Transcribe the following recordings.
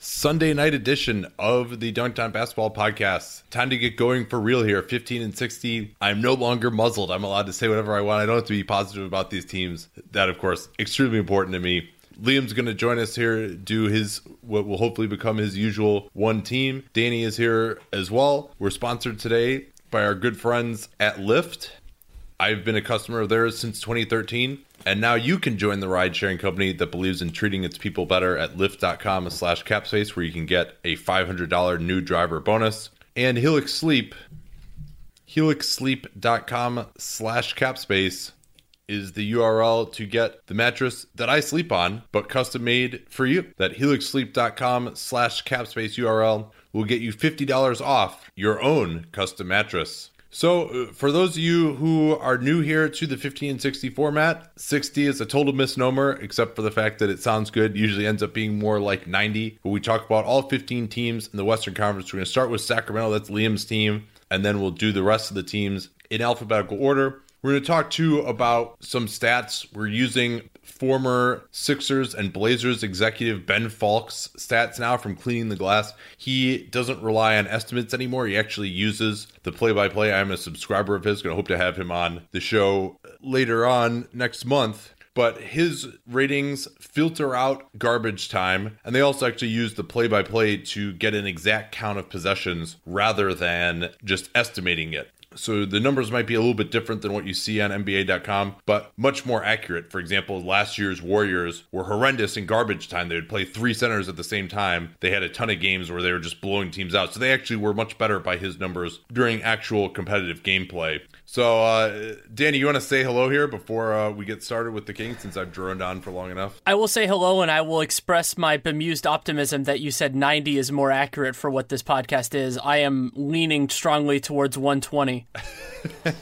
Sunday night edition of the Dunk Time Basketball Podcast. Time to get going for real here. 15 and 60. I'm no longer muzzled. I'm allowed to say whatever I want. I don't have to be positive about these teams. That, of course, extremely important to me. Liam's going to join us here, do his what will hopefully become his usual one team. Danny is here as well. We're sponsored today by our good friends at Lyft. I've been a customer of theirs since 2013, and now you can join the ride sharing company that believes in treating its people better at lyft.com slash capspace, where you can get a $500 new driver bonus. And Helix Sleep, helixsleep.com slash capspace is the URL to get the mattress that I sleep on, but custom made for you. That helixsleep.com slash capspace URL will get you $50 off your own custom mattress. So, uh, for those of you who are new here to the 15 and 60 format, 60 is a total misnomer, except for the fact that it sounds good. Usually ends up being more like 90. But we talk about all 15 teams in the Western Conference. We're going to start with Sacramento, that's Liam's team, and then we'll do the rest of the teams in alphabetical order. We're going to talk too about some stats. We're using former Sixers and Blazers executive Ben Falk's stats now from Cleaning the Glass. He doesn't rely on estimates anymore. He actually uses the play by play. I'm a subscriber of his. Going to hope to have him on the show later on next month but his ratings filter out garbage time and they also actually use the play by play to get an exact count of possessions rather than just estimating it so the numbers might be a little bit different than what you see on NBA.com, but much more accurate. For example, last year's Warriors were horrendous in garbage time. They would play three centers at the same time. They had a ton of games where they were just blowing teams out. So they actually were much better by his numbers during actual competitive gameplay. So, uh, Danny, you want to say hello here before uh, we get started with the King, since I've droned on for long enough? I will say hello and I will express my bemused optimism that you said 90 is more accurate for what this podcast is. I am leaning strongly towards 120.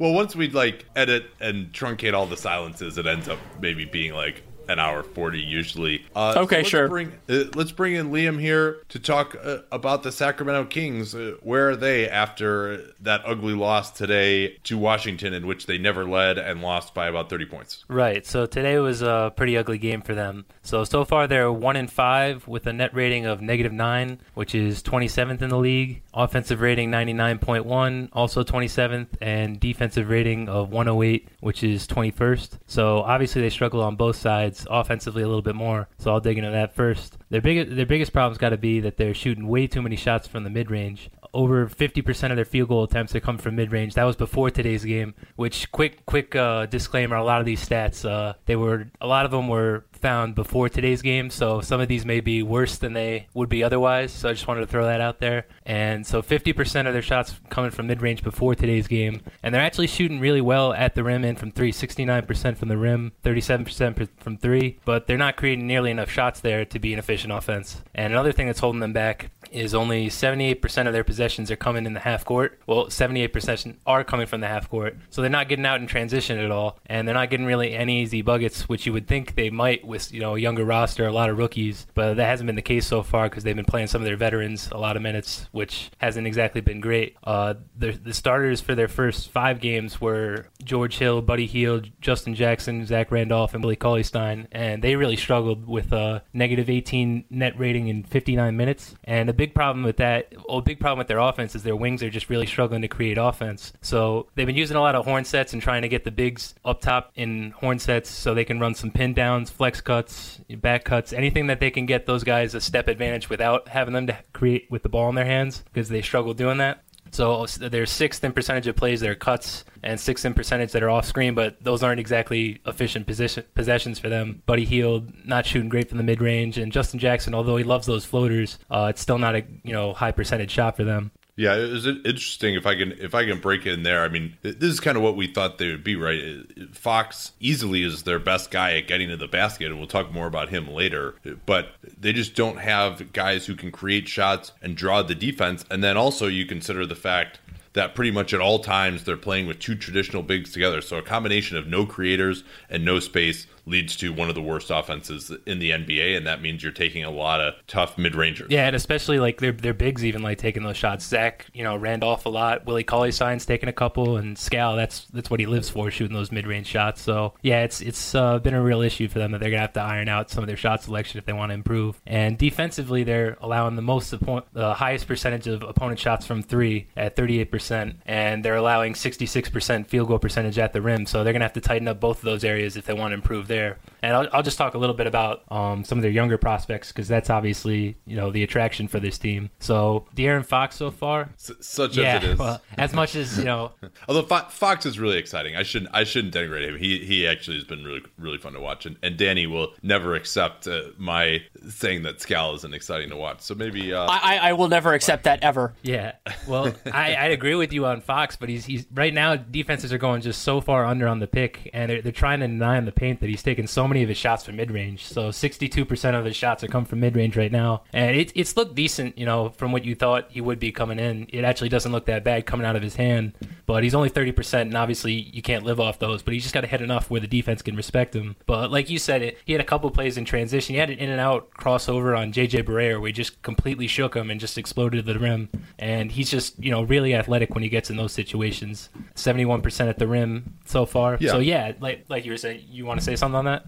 well, once we like edit and truncate all the silences, it ends up maybe being like an hour 40 usually. Uh, okay, so sure. Bring, uh, let's bring in Liam here to talk uh, about the Sacramento Kings. Uh, where are they after that ugly loss today to Washington, in which they never led and lost by about 30 points? Right. So today was a pretty ugly game for them. So so far they're one in five with a net rating of negative nine, which is 27th in the league. Offensive rating 99.1, also 27th, and defensive rating of 108, which is 21st. So obviously they struggle on both sides offensively a little bit more. So I'll dig into that first. Their biggest their biggest problem's got to be that they're shooting way too many shots from the mid range. Over 50% of their field goal attempts are come from mid range. That was before today's game. Which quick quick uh, disclaimer: a lot of these stats, uh, they were a lot of them were found before today's game, so some of these may be worse than they would be otherwise. So I just wanted to throw that out there. And so 50% of their shots coming from mid range before today's game, and they're actually shooting really well at the rim and from three, 69% from the rim, 37% from three, but they're not creating nearly enough shots there to be an efficient offense. And another thing that's holding them back is only 78% of their possessions are coming in the half court. Well, 78% are coming from the half court. So they're not getting out in transition at all, and they're not getting really any easy buckets, which you would think they might with you know a younger roster, a lot of rookies, but that hasn't been the case so far because they've been playing some of their veterans a lot of minutes, which hasn't exactly been great. Uh, the, the starters for their first five games were George Hill, Buddy Hield, Justin Jackson, Zach Randolph, and Willie Cauley Stein, and they really struggled with a negative 18 net rating in 59 minutes. And a big problem with that, a big problem with their offense is their wings are just really struggling to create offense. So they've been using a lot of horn sets and trying to get the bigs up top in horn sets so they can run some pin downs, flex cuts, back cuts, anything that they can get those guys a step advantage without having them to create with the ball in their hands because they struggle doing that. So there's sixth in percentage of plays that are cuts and sixth in percentage that are off screen, but those aren't exactly efficient position, possessions for them. Buddy Hield not shooting great from the mid range, and Justin Jackson, although he loves those floaters, uh, it's still not a you know high percentage shot for them. Yeah, it was interesting if I can if I can break in there. I mean, this is kind of what we thought they would be, right? Fox easily is their best guy at getting to the basket, and we'll talk more about him later. But they just don't have guys who can create shots and draw the defense. And then also you consider the fact that pretty much at all times they're playing with two traditional bigs together. So a combination of no creators and no space leads to one of the worst offenses in the NBA, and that means you're taking a lot of tough mid rangers. Yeah, and especially like their their bigs even like taking those shots. Zach, you know, Randolph a lot. Willie Cauley Stein's taking a couple, and Skal, that's that's what he lives for, shooting those mid range shots. So yeah, it's it's uh, been a real issue for them that they're gonna have to iron out some of their shot selection if they want to improve. And defensively, they're allowing the most the highest percentage of opponent shots from three at 38%, and they're allowing 66% field goal percentage at the rim. So they're gonna have to tighten up both of those areas if they want to improve there. And I'll, I'll just talk a little bit about um, some of their younger prospects because that's obviously you know the attraction for this team. So De'Aaron Fox so far, S- such yeah, as it is, well, as much as you know. Although Fo- Fox is really exciting, I shouldn't I shouldn't denigrate him. He he actually has been really really fun to watch, and, and Danny will never accept uh, my saying that Skal isn't exciting to watch. So maybe uh, I I will never accept that ever. Yeah, well I I agree with you on Fox, but he's he's right now defenses are going just so far under on the pick, and they're, they're trying to deny him the paint that he's taking so many of his shots from mid range. So 62% of his shots are come from mid range right now. And it, it's looked decent, you know, from what you thought he would be coming in. It actually doesn't look that bad coming out of his hand. But he's only 30%, and obviously you can't live off those. But he's just got to hit enough where the defense can respect him. But like you said, it, he had a couple plays in transition. He had an in and out crossover on JJ Barea where he just completely shook him and just exploded to the rim. And he's just, you know, really athletic when he gets in those situations. 71% at the rim so far. Yeah. So yeah, like like you were saying, you want to say something on that?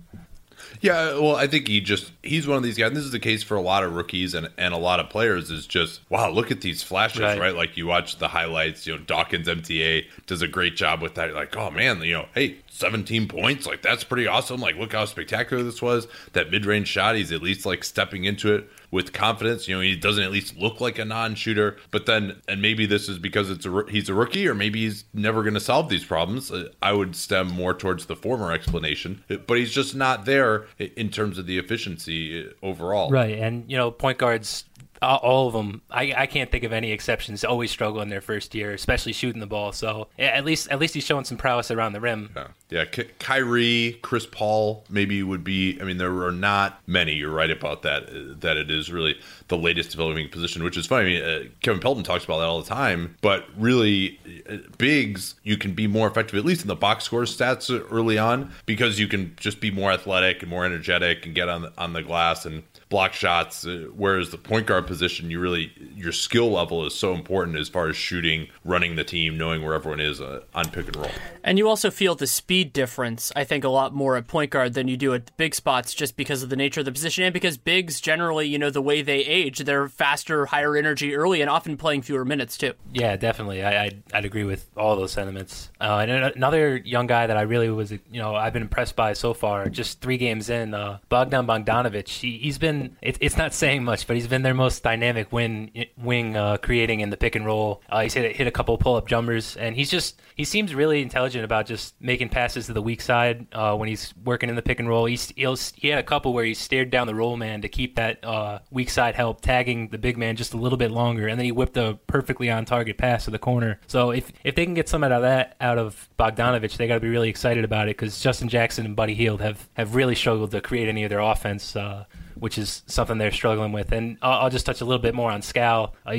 Yeah, well, I think he just he's one of these guys. And this is the case for a lot of rookies and, and a lot of players. Is just wow, look at these flashes, right. right? Like you watch the highlights. You know, Dawkins MTA does a great job with that. You're like, oh man, you know, hey, 17 points, like that's pretty awesome. Like, look how spectacular this was. That mid range shot, he's at least like stepping into it with confidence. You know, he doesn't at least look like a non-shooter. But then, and maybe this is because it's a he's a rookie, or maybe he's never going to solve these problems. Uh, I would stem more towards the former explanation. But he's just not there in terms of the efficiency uh, overall. Right, and you know, point guards all of them. I, I can't think of any exceptions. Always struggle in their first year, especially shooting the ball. So at least at least he's showing some prowess around the rim. Yeah, yeah. Ky- Kyrie, Chris Paul, maybe would be. I mean, there are not many. You're right about that. Uh, that it is really the latest developing position, which is funny. I mean, uh, Kevin Pelton talks about that all the time. But really, uh, bigs you can be more effective, at least in the box score stats early on, because you can just be more athletic and more energetic and get on the, on the glass and block shots. Uh, whereas the point guard position, you really your skill level is so important as far as shooting, running the team, knowing where everyone is uh, on pick and roll. And you also feel the speed difference, I think, a lot more at point guard than you do at big spots, just because of the nature of the position and because bigs generally, you know, the way they age, they're faster, higher energy early, and often playing fewer minutes too. Yeah, definitely. I, I'd, I'd agree with all those sentiments. Uh, and another young guy that I really was, you know, I've been impressed by so far, just three games in, uh, Bogdan Bogdanovic. He, he's been, it, it's not saying much, but he's been their most dynamic win, wing uh, creating in the pick and roll. Uh, he's hit, hit a couple pull up jumpers, and he's just, he seems really intelligent about just making passes to the weak side uh, when he's working in the pick and roll. He's, he had a couple where he stared down the roll man to keep that uh, weak side help, tagging the big man just a little bit longer, and then he whipped a perfectly on target pass to the corner. So if if they can get some out of that out of Bogdanovich, they got to be really excited about it because Justin Jackson and Buddy Hield have have really struggled to create any of their offense. Uh, which is something they're struggling with. And I'll, I'll just touch a little bit more on Skal. Uh,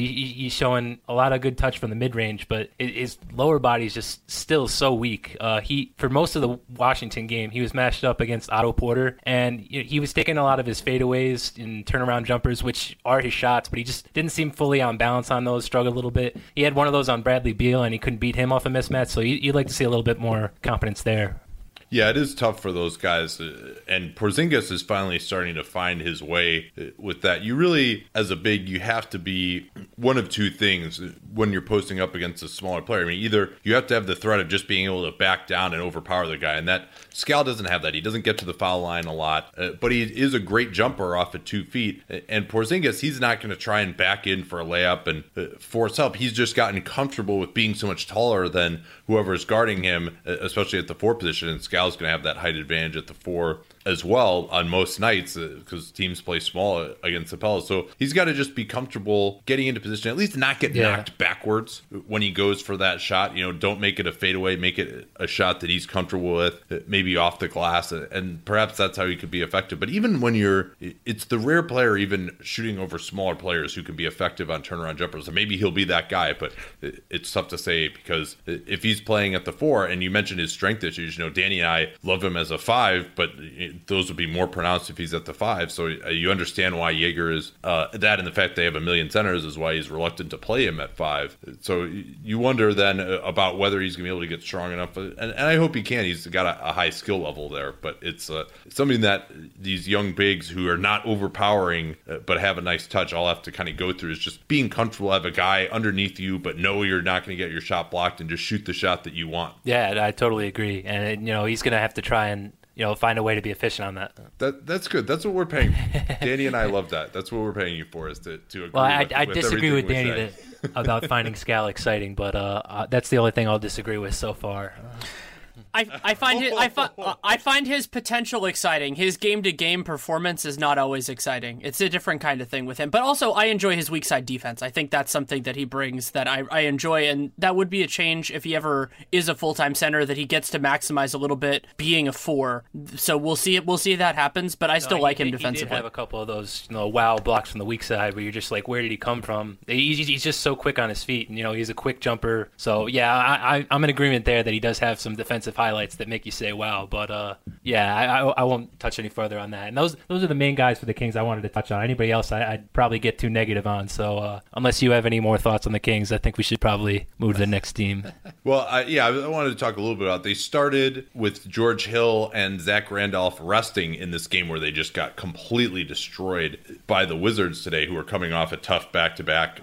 showing a lot of good touch from the mid range, but his lower body is just still so weak. Uh, he for most of the Washington game, he was matched up against Otto Porter, and he was taking a lot of his fadeaways and turnaround jumpers, which are his shots, but he just didn't seem fully on balance on those. Struggled a little bit. He had one of those on Bradley Beal, and he couldn't beat him off a mismatch. So you'd like to see a little bit more confidence there. Yeah, it is tough for those guys. uh, And Porzingis is finally starting to find his way uh, with that. You really, as a big, you have to be one of two things when you're posting up against a smaller player. I mean, either you have to have the threat of just being able to back down and overpower the guy, and that Skal doesn't have that. He doesn't get to the foul line a lot, uh, but he is a great jumper off at two feet. And Porzingis, he's not going to try and back in for a layup and uh, force help. He's just gotten comfortable with being so much taller than whoever is guarding him, uh, especially at the four position. And Skal's going to have that height advantage at the four as well on most nights uh, because teams play small against the Pelicans. So he's got to just be comfortable getting into position, at least not get Yeah. knocked backwards when he goes for that shot. You know, don't make it a fadeaway, make it a shot that he's comfortable with, uh, maybe off the glass, uh, and perhaps that's how he could be effective. But even when you're, it's the rare player even shooting over smaller players who can be effective on turnaround jumpers. And maybe he'll be that guy, but it's tough to say because if he's playing at the four, and you mentioned his strength issues, you know, Danny and I love him as a five, but those would be more pronounced if he's at the five. So uh, you understand why Joerger is uh, that, and the fact they have a million centers is why he's reluctant to play him at five. So you wonder then uh, about whether he's going to be able to get strong enough, and, and I hope he can. He's got a, a high skill level there, but it's uh, something that these young bigs who are not overpowering uh, but have a nice touch all have to kind of go through is just being comfortable. Have a guy underneath you, but know you're not going to get your shot blocked, and just shoot the shot that you want. Yeah, I totally agree. And you know, he's gonna have to try and you know find a way to be efficient on that. That that's good. That's what we're paying. Danny and I love that. That's what we're paying you for is to to agree. Well, I, with, I with disagree with Danny that, about finding Skal exciting, but uh, uh, that's the only thing I'll disagree with so far. I, I find it I, fi- I find his potential exciting. His game to game performance is not always exciting. It's a different kind of thing with him. But also, I enjoy his weak side defense. I think that's something that he brings that I, I enjoy, and that would be a change if he ever is a full time center that he gets to maximize a little bit being a four. So we'll see it. We'll see if that happens. But I still No, like he him did- defensively. He did have a couple of those, you know, wow blocks from the weak side where you're just like, where did he come from? He's, he's just so quick on his feet, and you know, he's a quick jumper. So yeah, I, I, I'm in agreement there that he does have some defensive highlights that make you say wow. But uh, yeah, I, I, I won't touch any further on that. And those those are the main guys for the Kings I wanted to touch on. Anybody else, I, I'd probably get too negative on. So uh, unless you have any more thoughts on the Kings, I think we should probably move to the next team. Well, I, yeah, I wanted to talk a little bit about. They started with George Hill and Zach Randolph resting in this game where they just got completely destroyed by the Wizards today, who were coming off a tough back to back.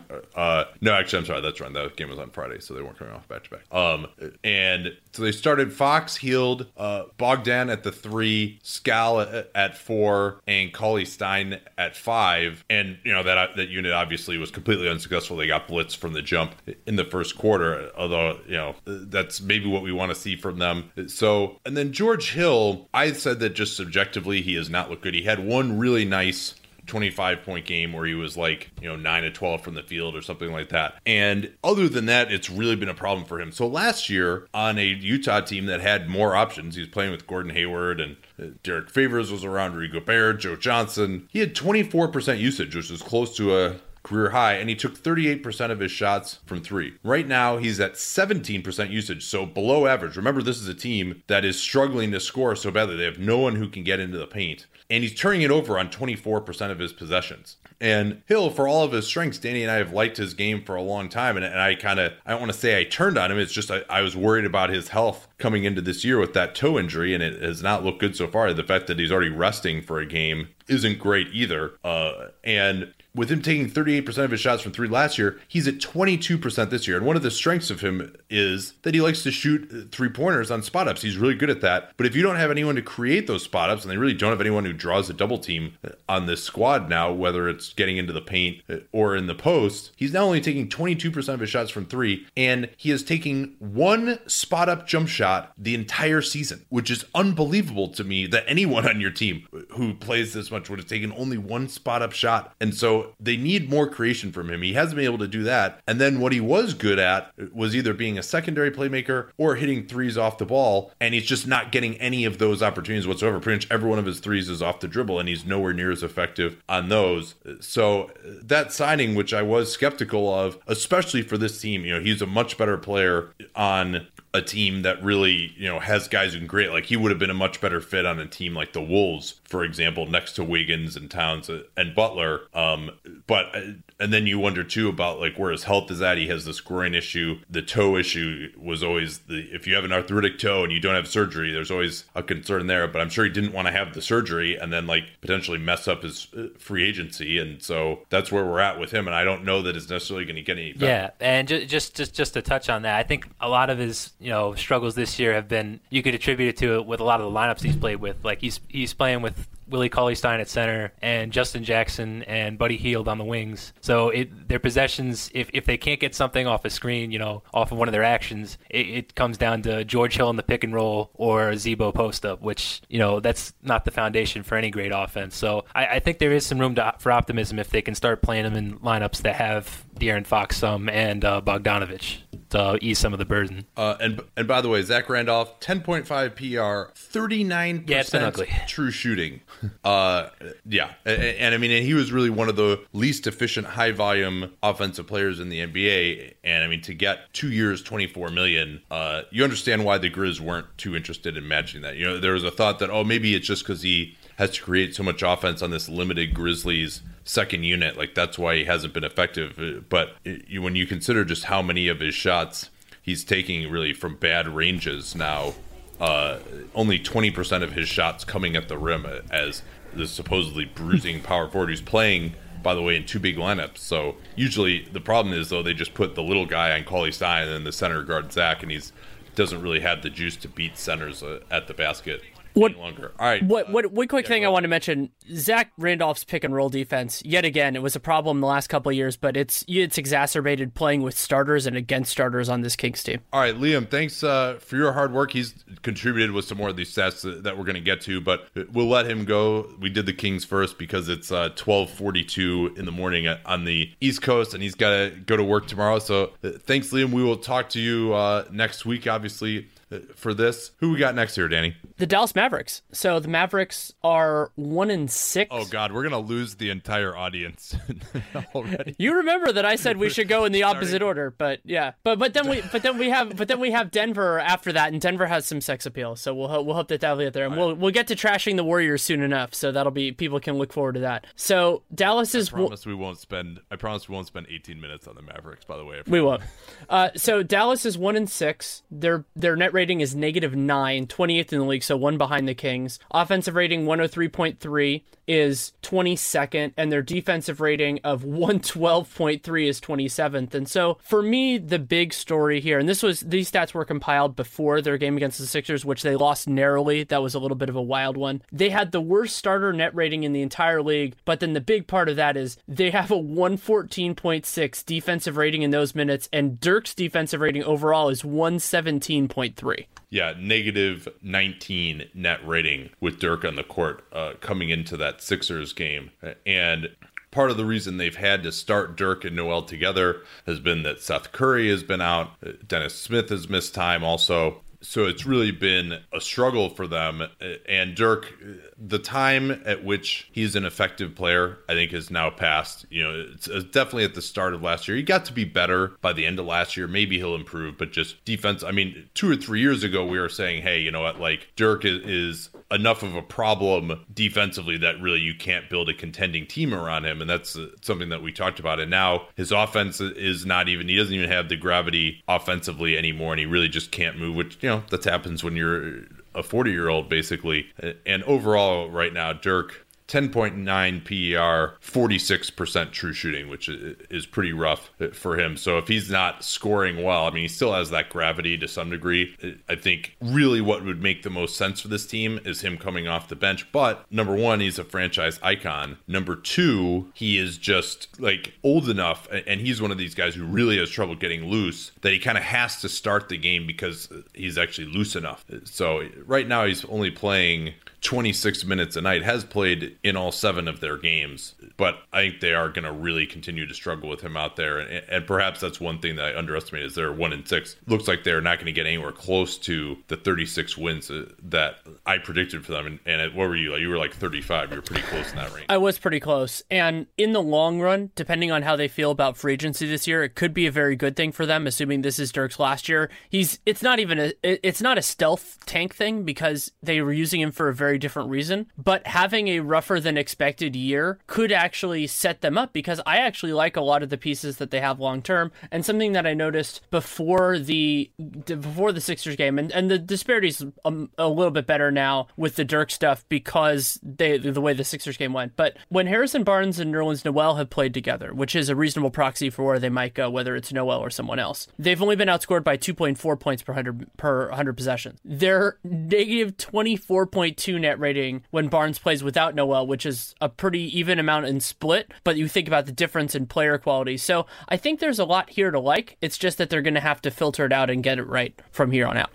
No, actually, I'm sorry, that's wrong. That game was on Friday, so they weren't coming off back to back. Um, and so they started Fox, Hield, uh, Bogdan at the three, Skal at, at four, and Cauley Stein at five. And you know that that unit obviously was completely unsuccessful. They got blitzed from the jump in the first quarter. Although you know that's maybe what we want to see from them. So and then George Hill, I said that just subjectively he has not looked good. He had one really nice 25 point game where he was like, you know, 9 to 12 from the field or something like that. And other than that, it's really been a problem for him. So last year on a Utah team that had more options, he was playing with Gordon Hayward and uh, Derrick Favors was around, Rudy Gobert, Joe Johnson. He had 24% usage, which is close to a career high, and he took 38% of his shots from three. Right now, he's at 17% usage, so below average. Remember, this is a team that is struggling to score so badly. They have no one who can get into the paint, and he's turning it over on 24% of his possessions. And Hill, for all of his strengths, Danny and I have liked his game for a long time, and, and I kind of, I don't want to say I turned on him. It's just I, I was worried about his health coming into this year with that toe injury, and it has not looked good so far. The fact that he's already resting for a game isn't great either. Uh, and with him taking 38% of his shots from three last year, he's at 22% this year. And one of the strengths of him is that he likes to shoot three pointers on spot ups. He's really good at that. But if you don't have anyone to create those spot ups, and they really don't have anyone who draws a double team on this squad now, whether it's getting into the paint uh, or in the post, he's now only taking 22% of his shots from three. And he is taking one spot up jump shot the entire season, which is unbelievable to me that anyone on your team who plays this much would have taken only one spot up shot. And so they need more creation from him. He hasn't been able to do that. And then what he was good at was either being a secondary playmaker or hitting threes off the ball. And he's just not getting any of those opportunities whatsoever. Pretty much every one of his threes is off the dribble, and he's nowhere near as effective on those. So uh, that signing, which I was skeptical of, especially for this team, you know, he's a much better player on a team that really, you know, has guys who can create Like he would have been a much better fit on a team like the Wolves, for example, next to Wiggins and Towns and Butler. Um, but uh, and then you wonder too about like where his health is at. He has this groin issue. The toe issue was always the if you have an arthritic toe and you don't have surgery, there's always a concern there. But I'm sure he didn't want to have the surgery and then like potentially mess up his uh, free agency. And so that's where we're at with him. And I don't know that it's necessarily going to get any better. Yeah, and just just just to touch on that, I think a lot of his you know struggles this year have been you could attribute it to it with a lot of the lineups he's played with. Like he's he's playing with Willie Cauley Stein at center and Justin Jackson and Buddy Hield on the wings. So it, their possessions, if, if they can't get something off a screen, you know, off of one of their actions, it, it comes down to George Hill in the pick and roll or Z-Bo post up, which, you know, that's not the foundation for any great offense. So I, I think there is some room to, for optimism if they can start playing them in lineups that have De'Aaron Fox some and uh, Bogdanovich to ease some of the burden. Uh, and and by the way, Zach Randolph, ten point five PER, thirty nine percent true shooting. uh, yeah, and, and, I mean, and he was really one of the least efficient, high volume offensive players in the NBA. And I mean, to get two years, twenty four million, uh, you understand why the Grizz weren't too interested in matching that. You know, there was a thought that oh, maybe it's just because he has to create so much offense on this limited Grizzlies second unit. Like that's why he hasn't been effective. But it, when you consider just how many of his shots he's taking really from bad ranges now, uh, only 20% of his shots coming at the rim as the supposedly bruising power forward who's playing by the way, in two big lineups. So usually the problem is though they just put the little guy on Cauley Stein and then the center guard Zach, and he's doesn't really have the juice to beat centers uh, at the basket what, longer. All right. What, what, one quick yeah, thing I want to mention Zach Randolph's pick and roll defense, yet again, it was a problem the last couple years, but it's it's exacerbated playing with starters and against starters on this Kings team. All right, Liam, thanks uh, for your hard work. He's contributed with some more of these stats that, that we're going to get to, but we'll let him go. We did the Kings first because it's uh, 1242 in the morning on the East Coast, and he's got to go to work tomorrow. So uh, thanks, Liam. We will talk to you uh, next week, obviously for this. Who we got next here, Danny? The Dallas Mavericks. So the Mavericks are one in six. Oh God, we're gonna lose the entire audience already. You remember that I said we should go in the opposite order, but yeah, but but then we but then we have but then we have Denver after that, and Denver has some sex appeal. So we'll hope, we'll hope that that'll get there, and we'll we'll get to trashing the Warriors soon enough. So that'll be people can look forward to that. So Dallas is. I promise we won't spend. I promise we won't spend 18 minutes on the Mavericks. By the way, we won't. Uh, so Dallas is one in six. Their their net rating is negative nine, 28th in the league, so one behind the Kings. Offensive rating 103.3 is 22nd, and their defensive rating of 112.3 is 27th. And so for me, the big story here, and this was these stats were compiled before their game against the Sixers, which they lost narrowly. That was a little bit of a wild one. They had the worst starter net rating in the entire league, but then the big part of that is they have a 114.6 defensive rating in those minutes, and Dirk's defensive rating overall is 117.3. Yeah, negative 19 net rating with Dirk on the court uh, coming into that Sixers game. And part of the reason they've had to start Dirk and Noel together has been that Seth Curry has been out, Dennis Smith has missed time also so it's really been a struggle for them. And Dirk, the time at which he's an effective player, I think, has now passed. You know, it's, definitely at the start of last year. He got to be better by the end of last year. Maybe he'll improve, but just defense. I mean, two or three years ago, we were saying, hey, you know what, like Dirk is, is enough of a problem defensively that really you can't build a contending team around him. And that's uh, something that we talked about. And now his offense is not even, he doesn't even have the gravity offensively anymore. And he really just can't move, which, you know, that happens when you're a 40 year old basically. And overall, right now, Dirk 10.9 PER, 46% true shooting, which is pretty rough uh, for him. So if he's not scoring well, I mean, he still has that gravity to some degree. I think really what would make the most sense for this team is him coming off the bench. But number one, he's a franchise icon. Number two, he is just like old enough, and he's one of these guys who really has trouble getting loose that he kind of has to start the game because he's actually loose enough. So right now, he's only playing 26 minutes a night, has played in all seven of their games. But I think they are going to really continue to struggle with him out there. And, and perhaps that's one thing that I underestimate is they're one in six. Looks like they're not going to get anywhere close to the 36 wins uh, that I predicted for them. And, and what were you? Like, you were like 35. You were pretty close in that range. I was pretty close. And in the long run, depending on how they feel about free agency this year, it could be a very good thing for them, assuming this is Dirk's last year. He's it's not even a it's not a stealth tank thing because they were using him for a very different reason. But having a rougher than expected year could actually set them up because I actually like a lot of the pieces that they have long term. And something that I noticed before the before the Sixers game, and, and the disparities um, a little bit better now with the Dirk stuff because they the way the Sixers game went. But when Harrison Barnes and Nerlens Noel have played together, which is a reasonable proxy for where they might go, whether it's Noel or someone else, they've only been outscored by 2.4 points per hundred per 100 possessions. They're negative 24.2 net rating when Barnes plays without Noel, which is a pretty even amount in split. But you think about the difference in player quality. So I think there's a lot here to like. It's just that they're going to have to filter it out and get it right from here on out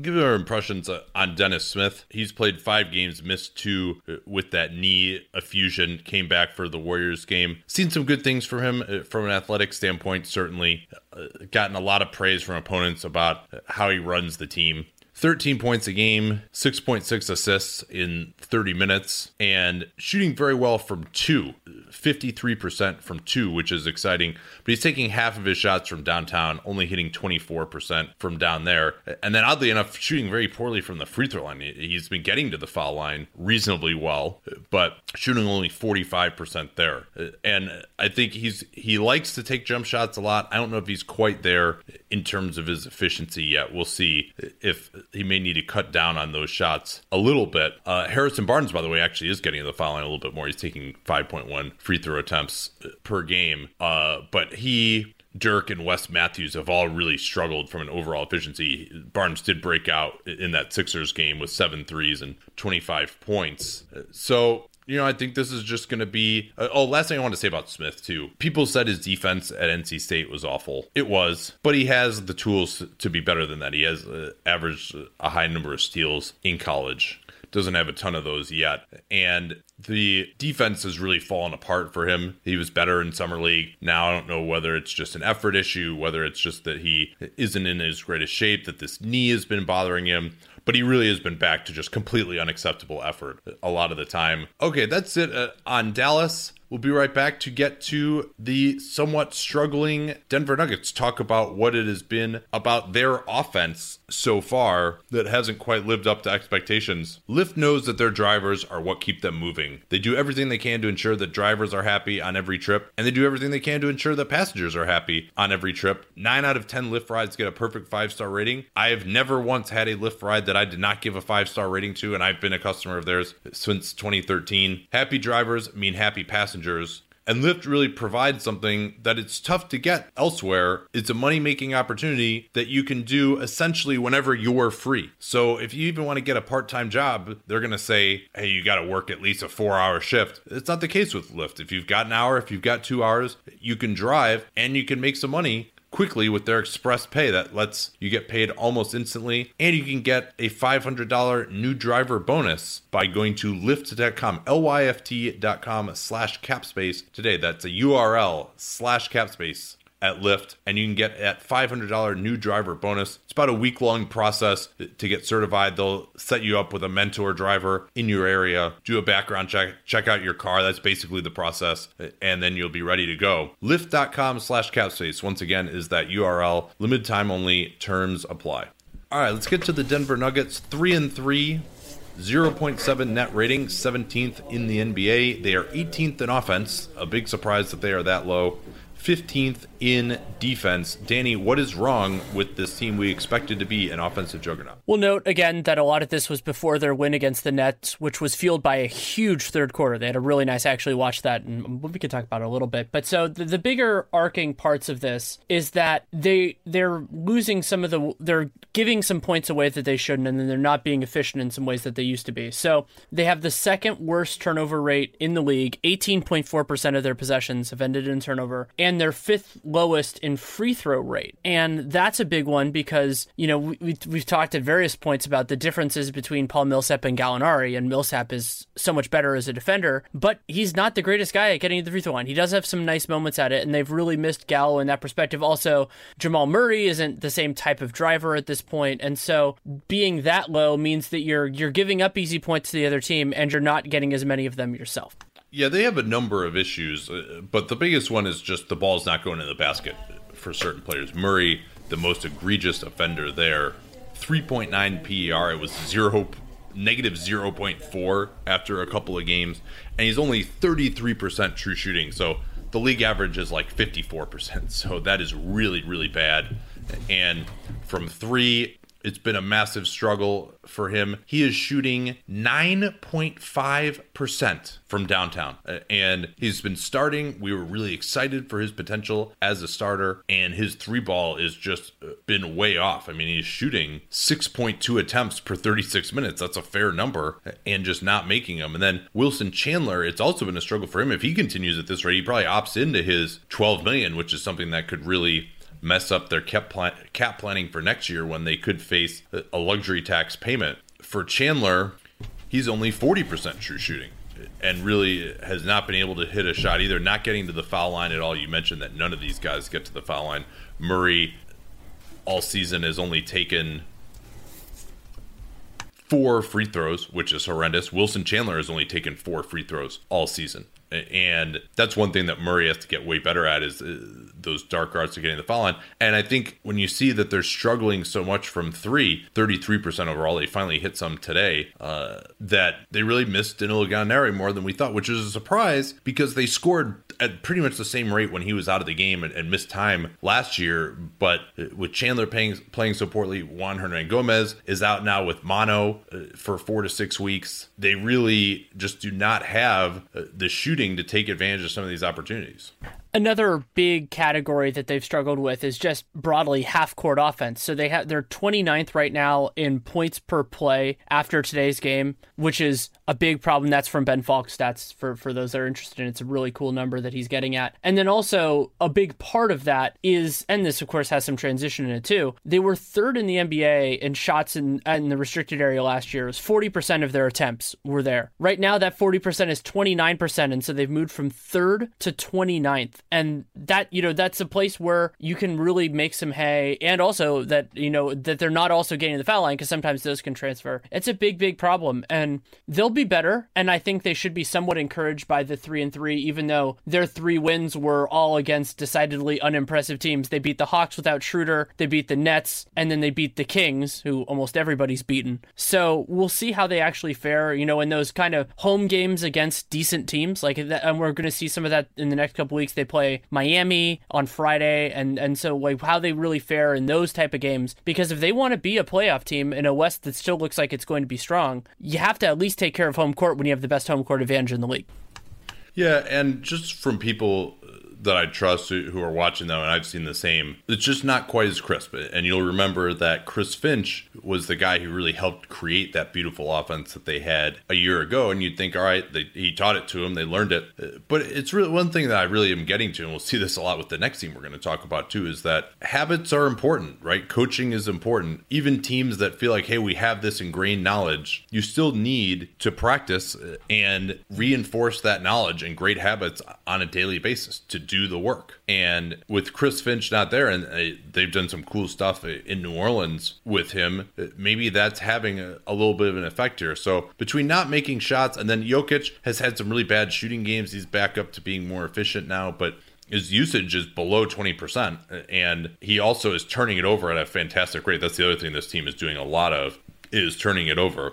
give our impressions uh, on Dennis Smith. He's played five games, missed two uh, with that knee effusion, came back for the Warriors game. Seen some good things from him uh, from an athletic standpoint, certainly. gotten a lot of praise from opponents about how he runs the team. 13 points a game, 6.6 assists in 30 minutes, and shooting very well from two, 53% from two, which is exciting. But he's taking half of his shots from downtown, only hitting 24% from down there. And then, oddly enough, shooting very poorly from the free throw line. He's been getting to the foul line reasonably well, but shooting only 45% there. And I think he's he likes to take jump shots a lot. I don't know if he's quite there in terms of his efficiency yet. We'll see if he may need to cut down on those shots a little bit. Uh, Harrison Barnes, by the way, actually is getting to the foul line a little bit more. He's taking 5.1 free throw attempts per game. Uh, but he Dirk and Wes Matthews have all really struggled from an overall efficiency. Barnes did break out in that Sixers game with seven threes and 25 points. So you know, I think this is just going to be. Uh, oh, last thing I want to say about Smith, too. People said his defense at NC State was awful. It was, but he has the tools to be better than that. He has uh, averaged a high number of steals in college. Doesn't have a ton of those yet. And the defense has really fallen apart for him. He was better in summer league. Now I don't know whether it's just an effort issue, whether it's just that he isn't in his greatest shape, that this knee has been bothering him, but he really has been back to just completely unacceptable effort a lot of the time. Okay, that's it uh, on Dallas. We'll be right back to get to the somewhat struggling Denver Nuggets, talk about what it has been about their offense so far that hasn't quite lived up to expectations. Lyft knows that their drivers are what keep them moving. They do everything they can to ensure that drivers are happy on every trip, and they do everything they can to ensure that passengers are happy on every trip. Nine out of 10 Lyft rides get a perfect five star rating. I have never once had a Lyft ride that I did not give a five star rating to, and I've been a customer of theirs since 2013. Happy drivers mean happy passengers passengers and Lyft really provides something that it's tough to get elsewhere. It's a money making opportunity that you can do essentially whenever you're free. So if you even want to get a part time job, they're going to say, hey, you got to work at least a four hour shift. It's not the case with Lyft. If you've got an hour, if you've got two hours, you can drive and you can make some money quickly with their express pay that lets you get paid almost instantly. And you can get a $500 new driver bonus by going to lyft.com lyft.com slash capspace today. That's a url slash capspace at Lyft, and you can get that $500 new driver bonus. It's about a week long process to get certified. They'll set you up with a mentor driver in your area, do a background check, check out your car. That's basically the process, and then you'll be ready to go. Lyft.com slash capspace, once again, is that URL. Limited time only, terms apply. All right, let's get to the Denver Nuggets. Three and three 0.7 net rating, 17th in the NBA. They are 18th in offense. A big surprise that they are that low. 15th in defense. Danny, what is wrong with this team we expected to be an offensive juggernaut? We'll note again that a lot of this was before their win against the Nets, which was fueled by a huge third quarter. They had a really nice, actually watch that, and we could talk about it a little bit. But so the, the bigger arcing parts of this is that they they're losing some of the they're giving some points away that they shouldn't, and then they're not being efficient in some ways that they used to be. So they have the second worst turnover rate in the league. 18.4% of their possessions have ended in turnover, and and they're fifth lowest in free throw rate. And that's a big one because, you know, we, we've talked at various points about the differences between Paul Millsap and Gallinari, and Millsap is so much better as a defender, but he's not the greatest guy at getting the free throw line. He does have some nice moments at it, and they've really missed Gallo in that perspective. Also, Jamal Murray isn't the same type of driver at this point, and so being that low means that you're you're giving up easy points to the other team, and you're not getting as many of them yourself. Yeah, they have a number of issues, uh, but the biggest one is just the ball's not going in the basket for certain players. Murray, the most egregious offender there, 3.9 PER. It was zero negative 0.4 after a couple of games, and he's only 33% true shooting. So the league average is like 54%. So that is really, really bad. And from three, it's been a massive struggle for him. He is shooting 9.5% from downtown. Uh, and he's been starting. We were really excited for his potential as a starter. And his three ball is just uh, been way off. I mean, he's shooting 6.2 attempts per 36 minutes. That's a fair number. Uh, and just not making them. And then Wilson Chandler, it's also been a struggle for him. If he continues at this rate, he probably opts into his 12 million, which is something that could really mess up their cap, plan- cap planning for next year when they could face a luxury tax payment. For Chandler, he's only 40% true shooting and really has not been able to hit a shot either, not getting to the foul line at all. You mentioned that none of these guys get to the foul line. Murray all season has only taken four free throws, which is horrendous. Wilson Chandler has only taken four free throws all season. And that's one thing that Murray has to get way better at is uh, those dark arts of getting the foul line. And I think when you see that they're struggling so much from three, 33% overall, they finally hit some today, uh, that they really missed Danilo Gallinari more than we thought, which is a surprise because they scored at pretty much the same rate when he was out of the game and, and missed time last year. But with Chandler playing, playing so poorly, Juan Hernangomez is out now with mono uh, for four to six weeks. They really just do not have uh, the shooting to take advantage of some of these opportunities. Another big category that they've struggled with is just broadly half court offense. So they have they're 29th right now in points per play after today's game, which is a big problem. That's from Ben Falk's stats for for those that are interested. In. It's a really cool number that he's getting at. And then also a big part of that is, and this of course has some transition in it too. They were third in the NBA in shots in, in the restricted area last year. It was 40% of their attempts were there. Right now that 40% is 29%, and so they've moved from third to 29th and that you know that's a place where you can really make some hay and also that you know that they're not also getting the foul line because sometimes those can transfer. It's a big big problem and they'll be better and i think they should be somewhat encouraged by the three and three even though their three wins were all against decidedly unimpressive teams. They beat the hawks without schroeder they beat the nets and then they beat the kings who almost everybody's beaten. So we'll see how they actually fare you know in those kind of home games against decent teams. Like and we're going to see some of that in the next couple weeks. They play Miami on Friday, and and so like how they really fare in those type of games. Because if they want to be a playoff team in a West that still looks like it's going to be strong, you have to at least take care of home court when you have the best home court advantage in the league. Yeah, and just from people that I trust who are watching them, and I've seen the same. It's just not quite as crisp. And you'll remember that Chris Finch was the guy who really helped create that beautiful offense that they had a year ago. And you'd think, all right, they, he taught it to them, they learned it. Uh, but it's really one thing that I really am getting to, and we'll see this a lot with the next team we're going to talk about too, is that habits are important, right? Coaching is important. Even teams that feel like, hey, we have this ingrained knowledge, you still need to practice uh, and reinforce that knowledge and great habits on a daily basis to do do the work. And with Chris Finch not there, and uh, they've done some cool stuff in New Orleans with him, uh, maybe that's having a, a little bit of an effect here. So between not making shots and then Jokic has had some really bad shooting games, he's back up to being more efficient now, but his usage is below 20% and he also is turning it over at a fantastic rate that's the other thing this team is doing a lot of is turning it over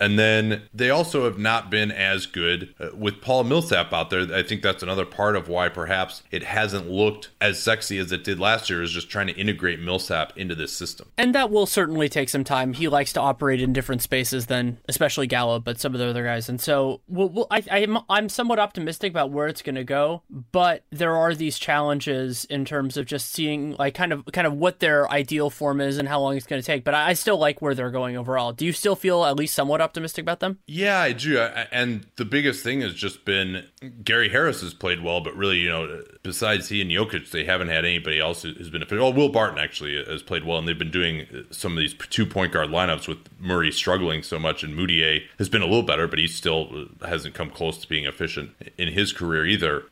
and then they also have not been as good uh, with Paul Millsap out there. I think that's another part of why perhaps it hasn't looked as sexy as it did last year, is just trying to integrate Millsap into this system. And that will certainly take some time. He likes to operate in different spaces than, especially Gallo, but some of the other guys. And so we'll, we'll, I, I'm, I'm somewhat optimistic about where it's going to go, but there are these challenges in terms of just seeing like kind of kind of what their ideal form is and how long it's going to take. But I, I still like where they're going overall. Do you still feel at least somewhat optimistic about them? Yeah, I do. And the biggest thing has just been Gary Harris has played well, but really, you know, besides he and Jokic, they haven't had anybody else who's been. Well, Will Barton actually has played well, and they've been doing some of these two point guard lineups with Murray struggling so much, and Mudiay has been a little better, but he still hasn't come close to being efficient in his career either.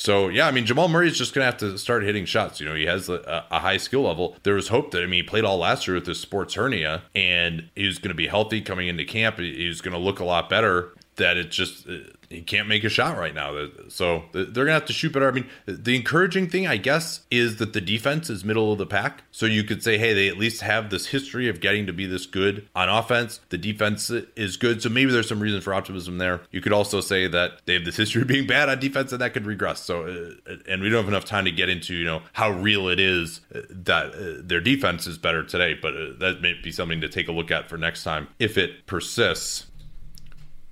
So yeah, I mean Jamal Murray is just going to have to start hitting shots. You know, he has a, a, high skill level. There was hope that I mean he played all last year with his sports hernia, and he was going to be healthy coming into camp. He was going to look a lot better. That it just uh, he can't make a shot right now. So they're going to have to shoot better. I mean, the encouraging thing, I guess, is that the defense is middle of the pack. So you could say, hey, they at least have this history of getting to be this good on offense. The defense is good. So maybe there's some reason for optimism there. You could also say that they have this history of being bad on defense and that could regress. So, uh, and we don't have enough time to get into, you know, how real it is uh, that uh, their defense is better today. But that may be something to take a look at for next time if it persists.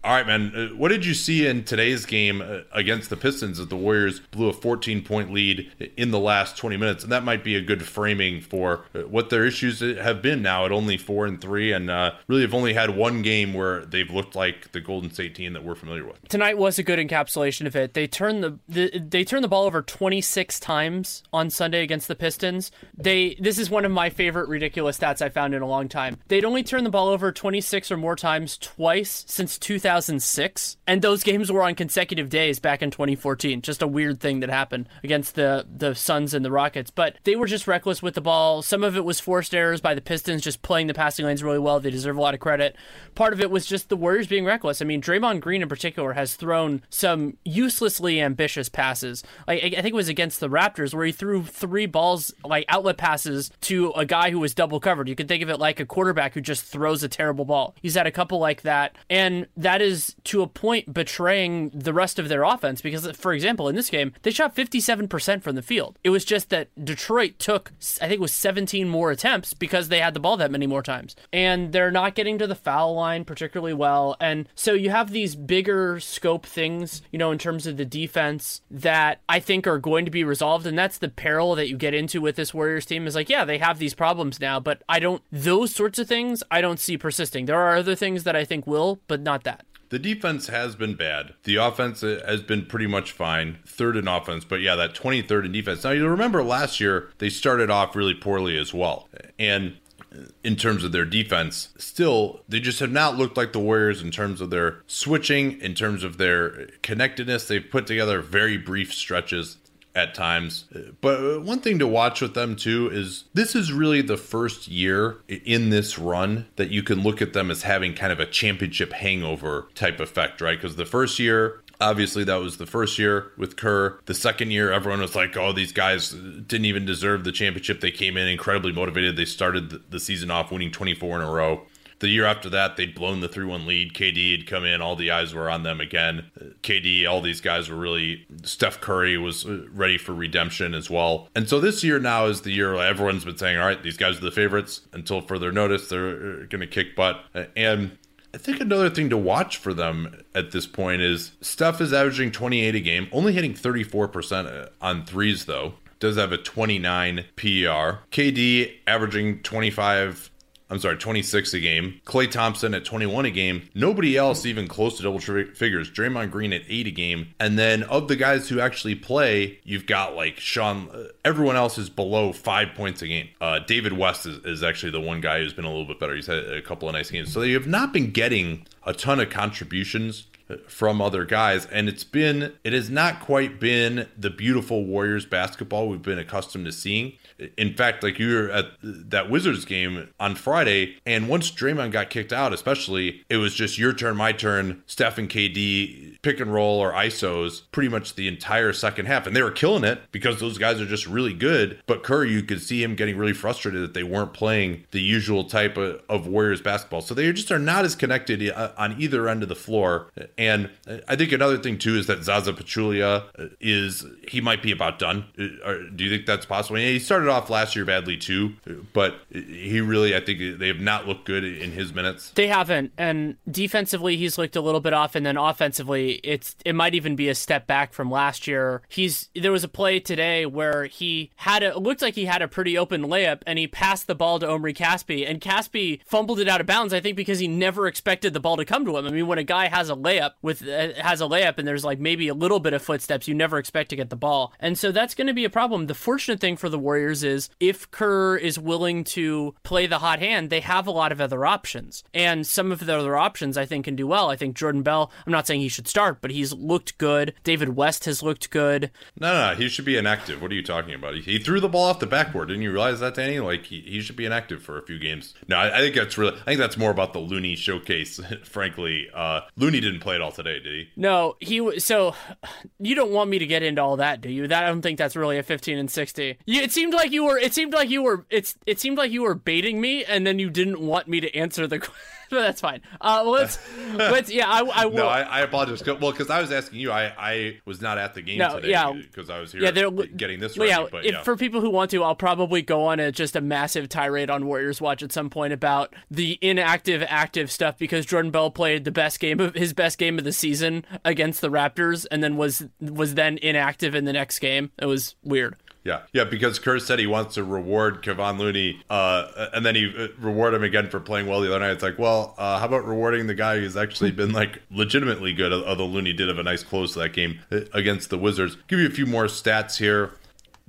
All right, man. Uh, what did you see in today's game uh, against the Pistons as the Warriors blew a 14 point lead in the last 20 minutes? And that might be a good framing for uh, what their issues have been now at only four and three, and uh, really have only had one game where they've looked like the Golden State team that we're familiar with. Tonight was a good encapsulation of it. They turned the, the they turned the ball over 26 times on Sunday against the Pistons. They this is one of my favorite ridiculous stats I found in a long time. They'd only turned the ball over 26 or more times twice since 2000. 2006, and those games were on consecutive days back in 2014. Just a weird thing that happened against the the Suns and the Rockets, but they were just reckless with the ball. Some of it was forced errors by the Pistons just playing the passing lanes really well. They deserve a lot of credit. Part of it was just the Warriors being reckless. I mean, Draymond Green in particular has thrown some uselessly ambitious passes. Like I think it was against the Raptors where he threw three balls like outlet passes to a guy who was double covered. You can think of it like a quarterback who just throws a terrible ball. He's had a couple like that, and that that is to a point betraying the rest of their offense because, for example, in this game, they shot 57% from the field. It was just that Detroit took, I think was 17 more attempts because they had the ball that many more times. And they're not getting to the foul line particularly well. And so you have these bigger scope things, you know, in terms of the defense that I think are going to be resolved. And that's the peril that you get into with this Warriors team is like, yeah, they have these problems now, but I don't, those sorts of things I don't see persisting. There are other things that I think will, but not that. The defense has been bad. The offense uh, has been pretty much fine. Third in offense, but yeah, that 23rd in defense. Now, you remember last year, they started off really poorly as well. And uh, in terms of their defense. Still, they just have not looked like the Warriors in terms of their switching, in terms of their connectedness. They've put together very brief stretches at times. But one thing to watch with them too is this is really the first year in this run that you can look at them as having kind of a championship hangover type effect, right? Because the first year, Obviously, that was the first year with Kerr. The second year, everyone was like, oh, these guys didn't even deserve the championship. They came in incredibly motivated. They started the season off winning 24 in a row. The year after that, they'd blown the 3 1 lead. KD had come in. All the eyes were on them again. KD, all these guys were really. Steph Curry was uh, ready for redemption as well. And so this year now is the year everyone's been saying, all right, these guys are the favorites. Until further notice, they're uh, going to kick butt. And I think another thing to watch for them at this point is Steph is averaging 28 a game, only hitting 34% uh, on threes, though. Does have a 29 PER. KD averaging 25 I'm sorry, 26 a game. Klay Thompson at 21 a game. Nobody else even close to double figures. Draymond Green at 8 a game. And then of the guys who actually play, you've got like Sean, uh, everyone else is below five points a game. Uh, David West is, is actually the one guy who's been a little bit better. He's had a couple of nice games. So they have not been getting a ton of contributions from other guys. And it's been it has not quite been the beautiful warriors basketball we've been accustomed to seeing. In fact like you were at that wizards game on friday and once draymond got kicked out especially it was just your turn my turn steph and kd pick and roll or isos pretty much the entire second half and they were killing it because those guys are just really good but curry you could see him getting really frustrated that they weren't playing the usual type of, of warriors basketball so they just are not as connected uh, on either end of the floor and I think another thing too is that Zaza Pachulia is he might be about done. Uh, do you think that's possible? He started off last year badly too, but he really I think they have not looked good in his minutes. They haven't, and defensively he's looked a little bit off, and then offensively it's it might even be a step back from last year. He's there was a play today where he had a it looked like he had a pretty open layup and he passed the ball to Omri Caspi and Caspi fumbled it out of bounds. I think because he never expected the ball to come to him. I mean, when a guy has a layup with uh, has a layup and there's like maybe a little bit of footsteps, you never expect to get the ball, and so that's going to be a problem. The fortunate thing for the Warriors is if Kerr is willing to play the hot hand, they have a lot of other options, and some of the other options I think can do well. I think Jordan Bell. I'm not saying he should start, but he's looked good. David West has looked good. No, no, no he should be inactive. What are you talking about? He, he threw the ball off the backboard. Didn't you realize that, Danny? Like he, he should be inactive for a few games. No, I, I think that's really. I think that's more about the Looney showcase. frankly, uh, Looney didn't play at all today, did he? No, he. So you don't want me to get into all that, do you? That I don't think that's really a 15 and 60. You, it seemed like you were. It seemed like you were. It's. It seemed like you were baiting me, and then you didn't want me to answer the. question. but that's fine. Uh, let's, let's, yeah, I, I will. No, I, I apologize. Well, because I was asking you, I, I was not at the game No, today yeah. because I was here Yeah, they're- getting this ready. yeah, but if, yeah. for people who want to, I'll probably go on a just a massive tirade on Warriors Watch at some point about the inactive active stuff because Jordan Bell played the best game of his best game of the season against the Raptors and then was was then inactive in the next game. It was weird. Yeah, yeah, because Kerr said he wants to reward Kevon Looney, uh, and then he uh, reward him again for playing well the other night. It's like, well, uh, how about rewarding the guy who's actually been like legitimately good? Although Looney did have a nice close to that game uh, against the Wizards. Give you a few more stats here.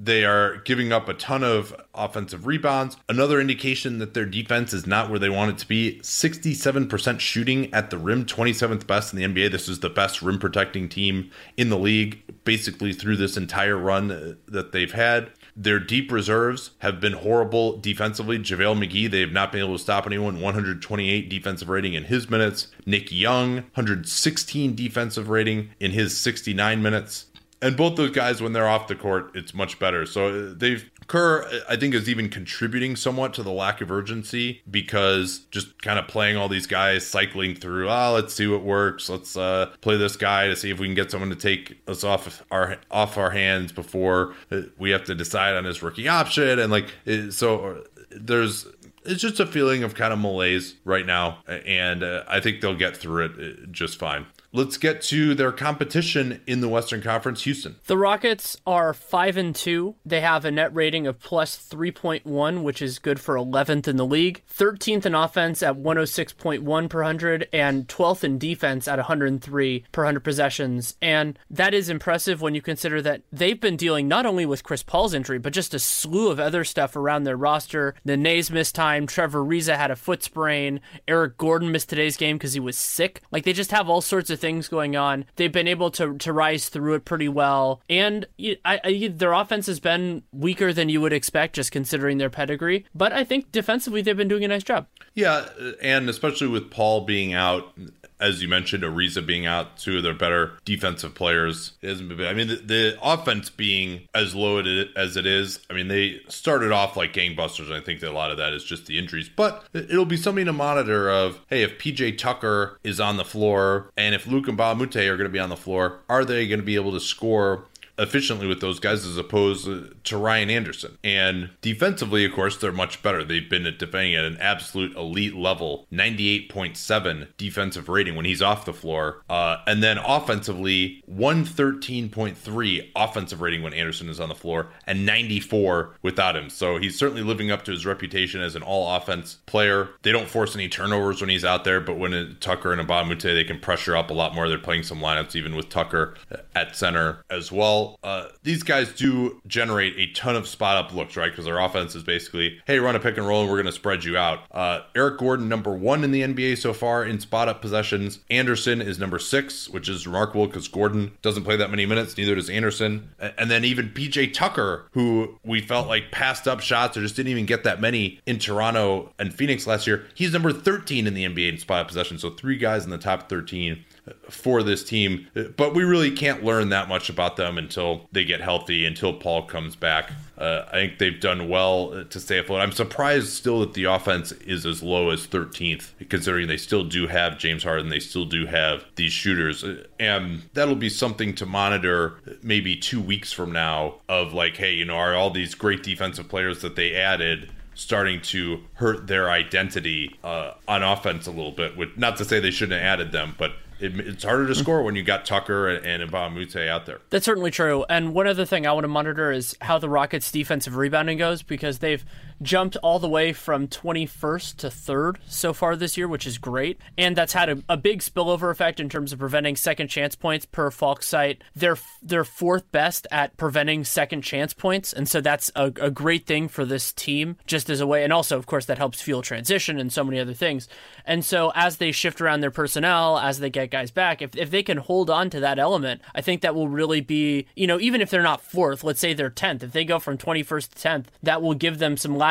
They are giving up a ton of offensive rebounds. Another indication that their defense is not where they want it to be. 67% shooting at the rim, 27th best in the NBA. This is the best rim protecting team in the league, basically through this entire run uh, that they've had. Their deep reserves have been horrible defensively. JaVale McGee, they have not been able to stop anyone. 128 defensive rating in his minutes. Nick Young, 116 defensive rating in his 69 minutes. And both those guys, when they're off the court, it's much better. So uh, they've Kerr, I think, is even contributing somewhat to the lack of urgency because just kind of playing all these guys cycling through. Ah, let's see what works. Let's uh, play this guy to see if we can get someone to take us off our off our hands before uh, we have to decide on his rookie option. And like, so there's it's just a feeling of kind of malaise right now, and uh, I think they'll get through it uh, just fine. Let's get to their competition in the Western Conference, Houston. The Rockets are five and two. They have a net rating of plus three point one, which is good for eleventh in the league. Thirteenth in offense at one hundred six point one per hundred, and twelfth in defense at one hundred three per hundred possessions. And that is impressive when you consider that they've been dealing not only with Chris Paul's injury, but just a slew of other stuff around their roster. Nene's missed time. Trevor Ariza had a foot sprain. Eric Gordon missed today's game because he was sick. Like they just have all sorts of things going on. They've been able to to rise through it pretty well, and I, I- their offense has been weaker than you would expect, just considering their pedigree. But I think defensively they've been doing a nice job. Yeah, and especially with Paul being out, as you mentioned, Ariza being out, two of their better defensive players. It hasn't been, I mean, the, the offense being as low as it is, I mean, they started off like gangbusters, and I think that a lot of that is just the injuries. But it'll be something to monitor of, hey, if PJ Tucker is on the floor and if Luc Mbah a Moute are going to be on the floor, are they going to be able to score efficiently with those guys as opposed to Ryan Anderson. And defensively, of course, they're much better. They've been defending at an absolute elite level, 98.7 defensive rating when he's off the floor. Uh, and then offensively, 113.3 offensive rating when Anderson is on the floor, and 94 without him. So he's certainly living up to his reputation as an all offense player. They don't force any turnovers when he's out there, but when it, Tucker and Mbah a Moute, they can pressure up a lot more. They're playing some lineups even with Tucker at center as well. Uh, these guys do generate a ton of spot up looks, right? Because their offense is basically, hey, run a pick and roll and we're going to spread you out. Uh, Eric Gordon, number one in the NBA so far in spot up possessions. Anderson is number six, which is remarkable because Gordon doesn't play that many minutes, neither does Anderson. And then even PJ Tucker, who we felt like passed up shots or just didn't even get that many in Toronto and Phoenix last year, he's number 13 in the NBA in spot up possession. So three guys in the top 13 for this team, but we really can't learn that much about them until they get healthy, until Paul comes back. Uh, I think they've done well to stay afloat. I'm surprised still that the offense is as low as 13th, considering they still do have James Harden, they still do have these shooters, and that'll be something to monitor maybe two weeks from now. Of like, hey, you know, are all these great defensive players that they added? starting to hurt their identity uh, on offense a little bit. Not to say they shouldn't have added them, but it, it's harder to score when you got Tucker and, Mbah out there. That's certainly true. And one other thing I want to monitor is how the Rockets' defensive rebounding goes because they've jumped all the way from 21st to 3rd so far this year, which is great. And that's had a, a big spillover effect in terms of preventing second chance points per Falk site. They're they're fourth best at preventing second chance points, and so that's a, a great thing for this team, just as a way. And also, of course, that helps fuel transition and so many other things. And so as they shift around their personnel, as they get guys back, if if they can hold on to that element, I think that will really be, you know, even if they're not fourth, let's say they're 10th, if they go from 21st to 10th, that will give them some latitude,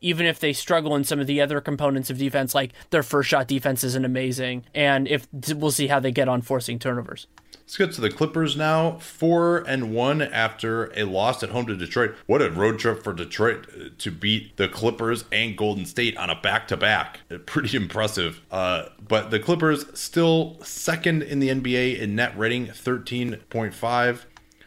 even if they struggle in some of the other components of defense, like their first shot defense isn't amazing. And if we'll see how they get on forcing turnovers. Let's get to the Clippers now. Four and one after a loss at home to Detroit. What a road trip for Detroit uh, to beat the Clippers and Golden State on a back to back. Pretty impressive. Uh, but the Clippers still second in the NBA in net rating, 13.5.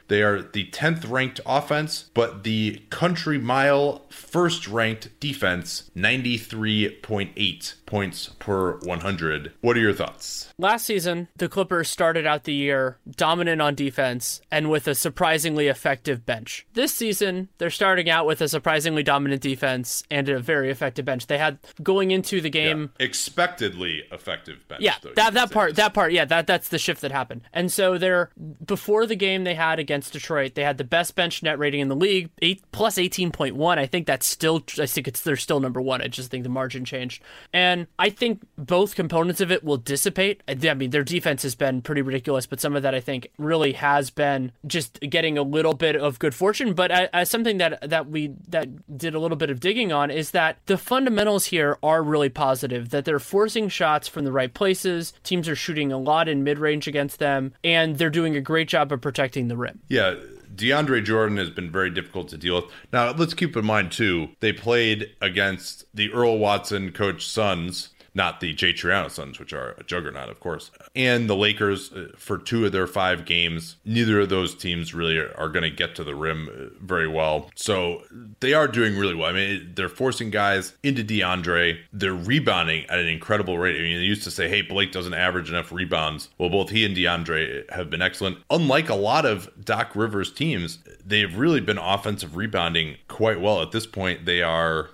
They are the 10th ranked offense, but the country mile first ranked defense, 93.8 points per 100. What are your thoughts? Last season, the Clippers started out the year dominant on defense and with a surprisingly effective bench. This season, they're starting out with a surprisingly dominant defense and a very effective bench. They had going into the game yeah, expectedly effective bench. Yeah, though, that that part, that part, yeah, that that's the shift that happened. And so they're before the game they had against Detroit, they had the best bench net rating in the league, eight plus 18.1. I think that's still I think it's they're still number 1. I just think the margin changed. And I think both components of it will dissipate. I mean, their defense has been pretty ridiculous, but some of that I think really has been just getting a little bit of good fortune. But something that that we that did a little bit of digging on is that the fundamentals here are really positive. That they're forcing shots from the right places. Teams are shooting a lot in mid range against them, and they're doing a great job of protecting the rim. Yeah. DeAndre Jordan has been very difficult to deal with. Now, let's keep in mind, too, they played against the Earl Watson coach Suns not the Jay Triano Suns, which are a juggernaut, of course, and the Lakers uh, for two of their five games. Neither of those teams really are, are going to get to the rim uh, very well. So they are doing really well. I mean, they're forcing guys into DeAndre. They're rebounding at an incredible rate. I mean, they used to say, hey, Blake doesn't average enough rebounds. Well, both he and DeAndre have been excellent. Unlike a lot of Doc Rivers teams, they've really been offensive rebounding quite well. At this point, they are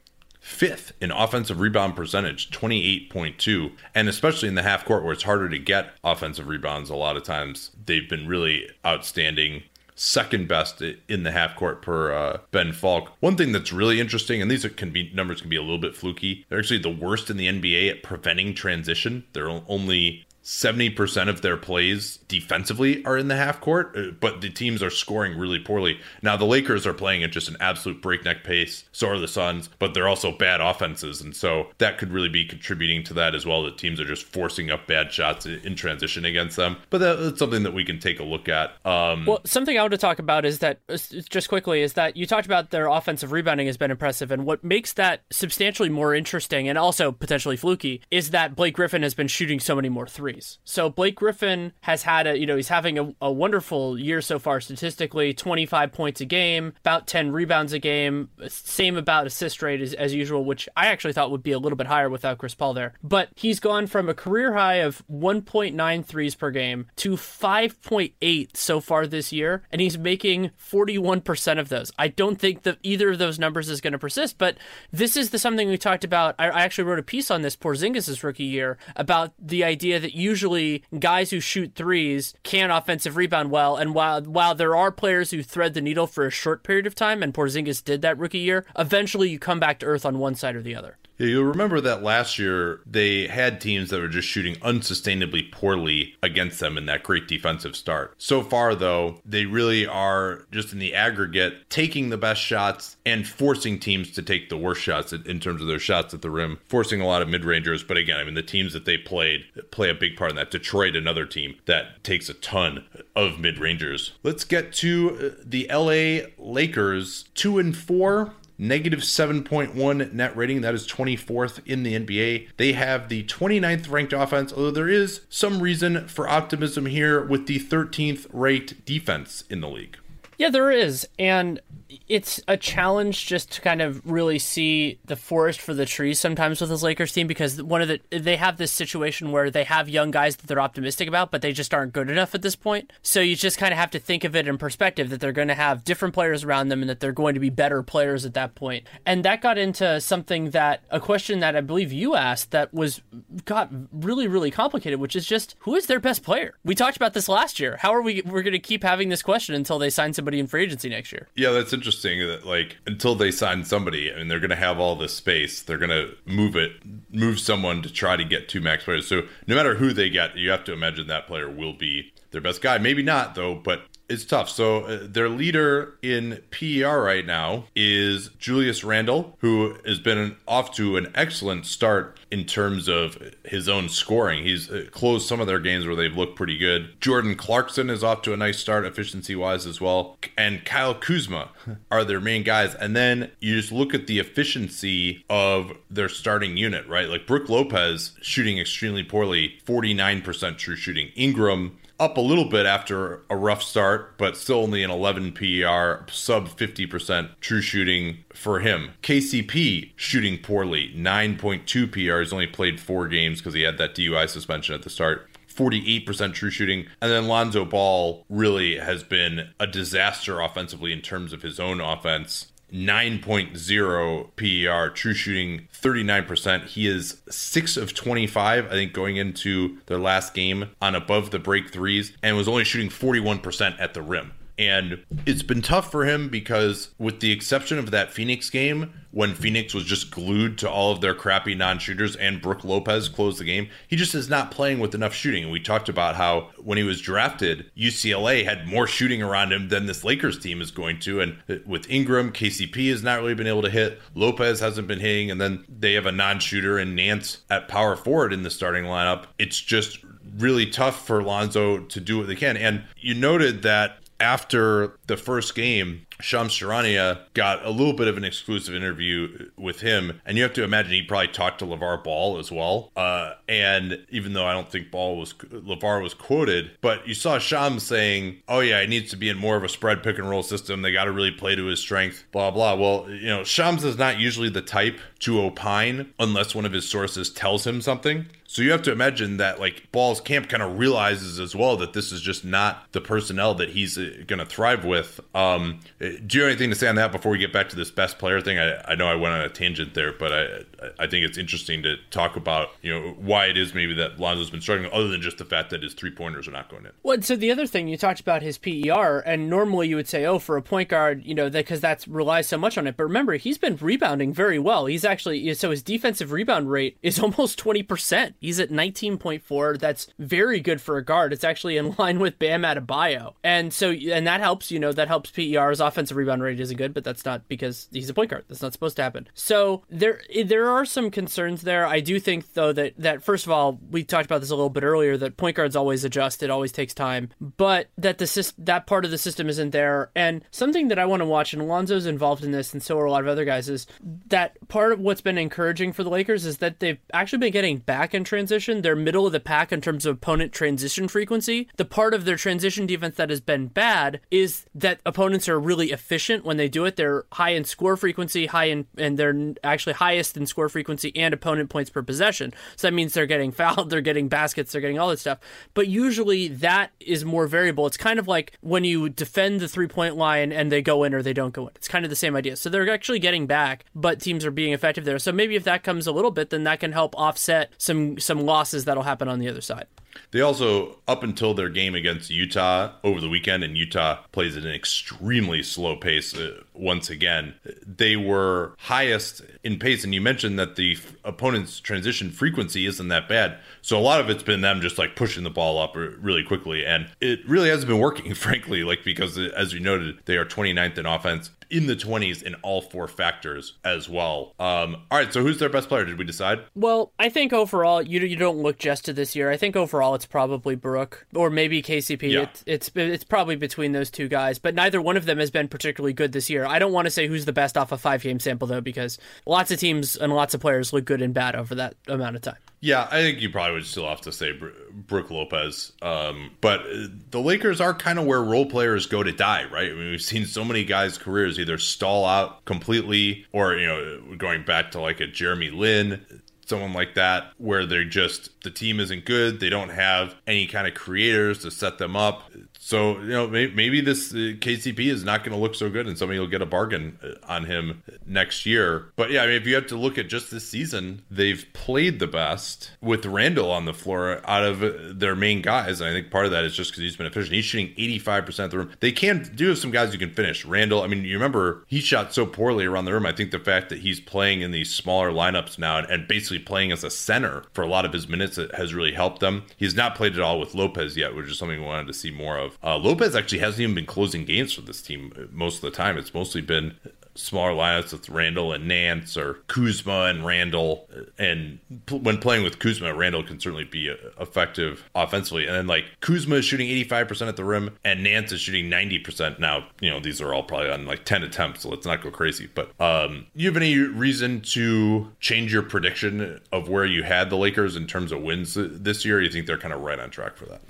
fifth in offensive rebound percentage, 28.2. And especially in the half court where it's harder to get offensive rebounds, a lot of times they've been really outstanding. Second best in the half court per uh, Ben Falk. One thing that's really interesting, and these can be numbers can be a little bit fluky. They're actually the worst in the NBA at preventing transition. They're only 70% of their plays defensively are in the half court, uh, but the teams are scoring really poorly. Now, the Lakers are playing at just an absolute breakneck pace. So are the Suns, but they're also bad offenses. And so that could really be contributing to that as well. The teams are just forcing up bad shots in transition against them. But that's something that we can take a look at. Um, well, something I want to talk about is that, uh, just quickly, is that you talked about their offensive rebounding has been impressive. And what makes that substantially more interesting and also potentially fluky is that Blake Griffin has been shooting so many more threes So Blake Griffin has had a, you know, he's having a, a wonderful year so far statistically 25 points a game, about 10 rebounds a game, same about assist rate as, as usual, which I actually thought would be a little bit higher without Chris Paul there. But he's gone from a career high of 1.9 threes per game to 5.8 so far this year, and he's making 41% of those. I don't think that either of those numbers is going to persist, but this is the something we talked about. I, I actually wrote a piece on this Porzingis' rookie year about the idea that you usually guys who shoot threes can offensive rebound well. And while while there are players who thread the needle for a short period of time, and Porzingis did that rookie year, eventually you come back to earth on one side or the other. Yeah, you'll remember that last year they had teams that were just shooting unsustainably poorly against them in that great defensive start. So far, though, they really are just in the aggregate taking the best shots and forcing teams to take the worst shots in terms of their shots at the rim, forcing a lot of mid rangers. But again, I mean, the teams that they played play a big part in that. Detroit, another team that takes a ton of mid rangers. Let's get to uh, the LA Lakers, two and four negative 7.1 net rating. That is 24th in the NBA. They have the 29th ranked offense, although there is some reason for optimism here with the 13th ranked defense in the league. Yeah, there is. And it's a challenge just to kind of really see the forest for the trees sometimes with this Lakers team because one of the they have this situation where they have young guys that they're optimistic about, but they just aren't good enough at this point. So you just kind of have to think of it in perspective that they're going to have different players around them and that they're going to be better players at that point. And that got into something that a question that I believe you asked that was got really really complicated, which is just who is their best player? We talked about this last year. How are we we're going to keep having this question until they sign somebody in free agency next year? Yeah, that's interesting that like until they sign somebody I mean, they're going to have all this space, they're going to move it move someone to try to get two max players. So no matter who they get, you have to imagine that player will be their best guy. Maybe not though, but it's tough. So uh, their leader in PER right now is Julius Randle, who has been off to an excellent start in terms of his own scoring. He's uh, closed some of their games where they've looked pretty good. Jordan Clarkson is off to a nice start efficiency wise as well. And Kyle Kuzma are their main guys. And then you just look at the efficiency of their starting unit, right? Like Brook Lopez shooting extremely poorly, 49% true shooting. Ingram up a little bit after a rough start, but still only an 11 PER, sub 50% true shooting for him. KCP shooting poorly, 9.2 PER. He's only played four games because he had that DUI suspension at the start. 48% true shooting. And then Lonzo Ball really has been a disaster offensively in terms of his own offense. 9.0 PER, true shooting 39%. He is 6 of 25, I think, going into their last game on above the break threes, and was only shooting 41% at the rim. And it's been tough for him because, with the exception of that Phoenix game, when Phoenix was just glued to all of their crappy non shooters and Brook Lopez closed the game, he just is not playing with enough shooting. And we talked about how when he was drafted, UCLA had more shooting around him than this Lakers team is going to. And with Ingram, KCP has not really been able to hit. Lopez hasn't been hitting. And then they have a non shooter and Nance at power forward in the starting lineup. It's just really tough for Lonzo to do what they can. And you noted that after the first game, Shams Charania got a little bit of an exclusive interview with him, and you have to imagine he probably talked to LeVar Ball as well. Uh, and even though I don't think Ball was LeVar was quoted, but you saw Shams saying, "Oh yeah, he needs to be in more of a spread pick and roll system. They got to really play to his strength." Blah blah. Well, you know, Shams is not usually the type to opine unless one of his sources tells him something. So you have to imagine that like Ball's camp kind of realizes as well that this is just not the personnel that he's uh, going to thrive with. Um, do you have anything to say on that before we get back to this best player thing? I, I know I went on a tangent there, but I I think it's interesting to talk about you know why it is maybe that Lonzo's been struggling, other than just the fact that his three pointers are not going in. Well, so the other thing you talked about his PER, and normally you would say, oh, for a point guard, you know, because that relies so much on it. But remember, he's been rebounding very well. He's actually so his defensive rebound rate is almost twenty percent. He's at nineteen point four. That's very good for a guard. It's actually in line with Bam Adebayo, and so and that helps. You know, that helps PER. His offensive rebound rate isn't good, but that's not because he's a point guard. That's not supposed to happen. So there there are some concerns there. I do think though that that first of all, we talked about this a little bit earlier that point guards always adjust. It always takes time, but that the that part of the system isn't there. And something that I want to watch, and Alonzo's involved in this, and so are a lot of other guys, is that part of what's been encouraging for the Lakers is that they've actually been getting back in transition. They're middle of the pack in terms of opponent transition frequency. The part of their transition defense that has been bad is that opponents are really efficient when they do it. They're high in score frequency, high in, and they're actually highest in score frequency and opponent points per possession. So that means they're getting fouled, they're getting baskets, they're getting all that stuff. But usually that is more variable. It's kind of like when you defend the three point line and they go in or they don't go in. It's kind of the same idea. So they're actually getting back, but teams are being effective there. So maybe if that comes a little bit, then that can help offset some some losses that'll happen on the other side. They also, up until their game against Utah over the weekend, and Utah plays at an extremely slow pace uh, once again, they were highest in pace. And you mentioned that the f- opponent's transition frequency isn't that bad. So a lot of it's been them just like pushing the ball up really quickly. And it really hasn't been working, frankly, like because as you noted, they are 29th in offense in the 20s in all four factors as well. Um, all right, so who's their best player? Did we decide? Well, I think overall, you you don't look just to this year. I think overall it's probably Brook or maybe KCP. Yeah. It's, it's it's probably between those two guys, but neither one of them has been particularly good this year. I don't want to say who's the best off a five game sample though, because lots of teams and lots of players look good and bad over that amount of time. Yeah, I think you probably would still have to say Brook Lopez. Um, but the Lakers are kind of where role players go to die, right? I mean, we've seen so many guys' careers either stall out completely or, you know, going back to like a Jeremy Lin, someone like that, where they're just, the team isn't good. They don't have any kind of creators to set them up. So you know maybe, maybe this uh, KCP is not going to look so good, and somebody will get a bargain uh, on him next year. But yeah, I mean, if you have to look at just this season, they've played the best with Randle on the floor out of their main guys. And I think part of that is just because he's been efficient. He's shooting 85% of the room. They can do have some guys who can finish. Randle, I mean, you remember he shot so poorly around the room. I think the fact that he's playing in these smaller lineups now and, and basically playing as a center for a lot of his minutes has really helped them. He's not played at all with Lopez yet, which is something we wanted to see more of. Uh, Lopez actually hasn't even been closing games for this team most of the time. It's mostly been smaller lineups with Randle and Nance or Kuzma and Randle. And when playing with Kuzma, Randle can certainly be uh, effective offensively. And then like Kuzma is shooting 85% at the rim and Nance is shooting 90%. Now, you know, these are all probably on like 10 attempts, so let's not go crazy. But um, you have any reason to change your prediction of where you had the Lakers in terms of wins this year? you think they're kind of right on track for that?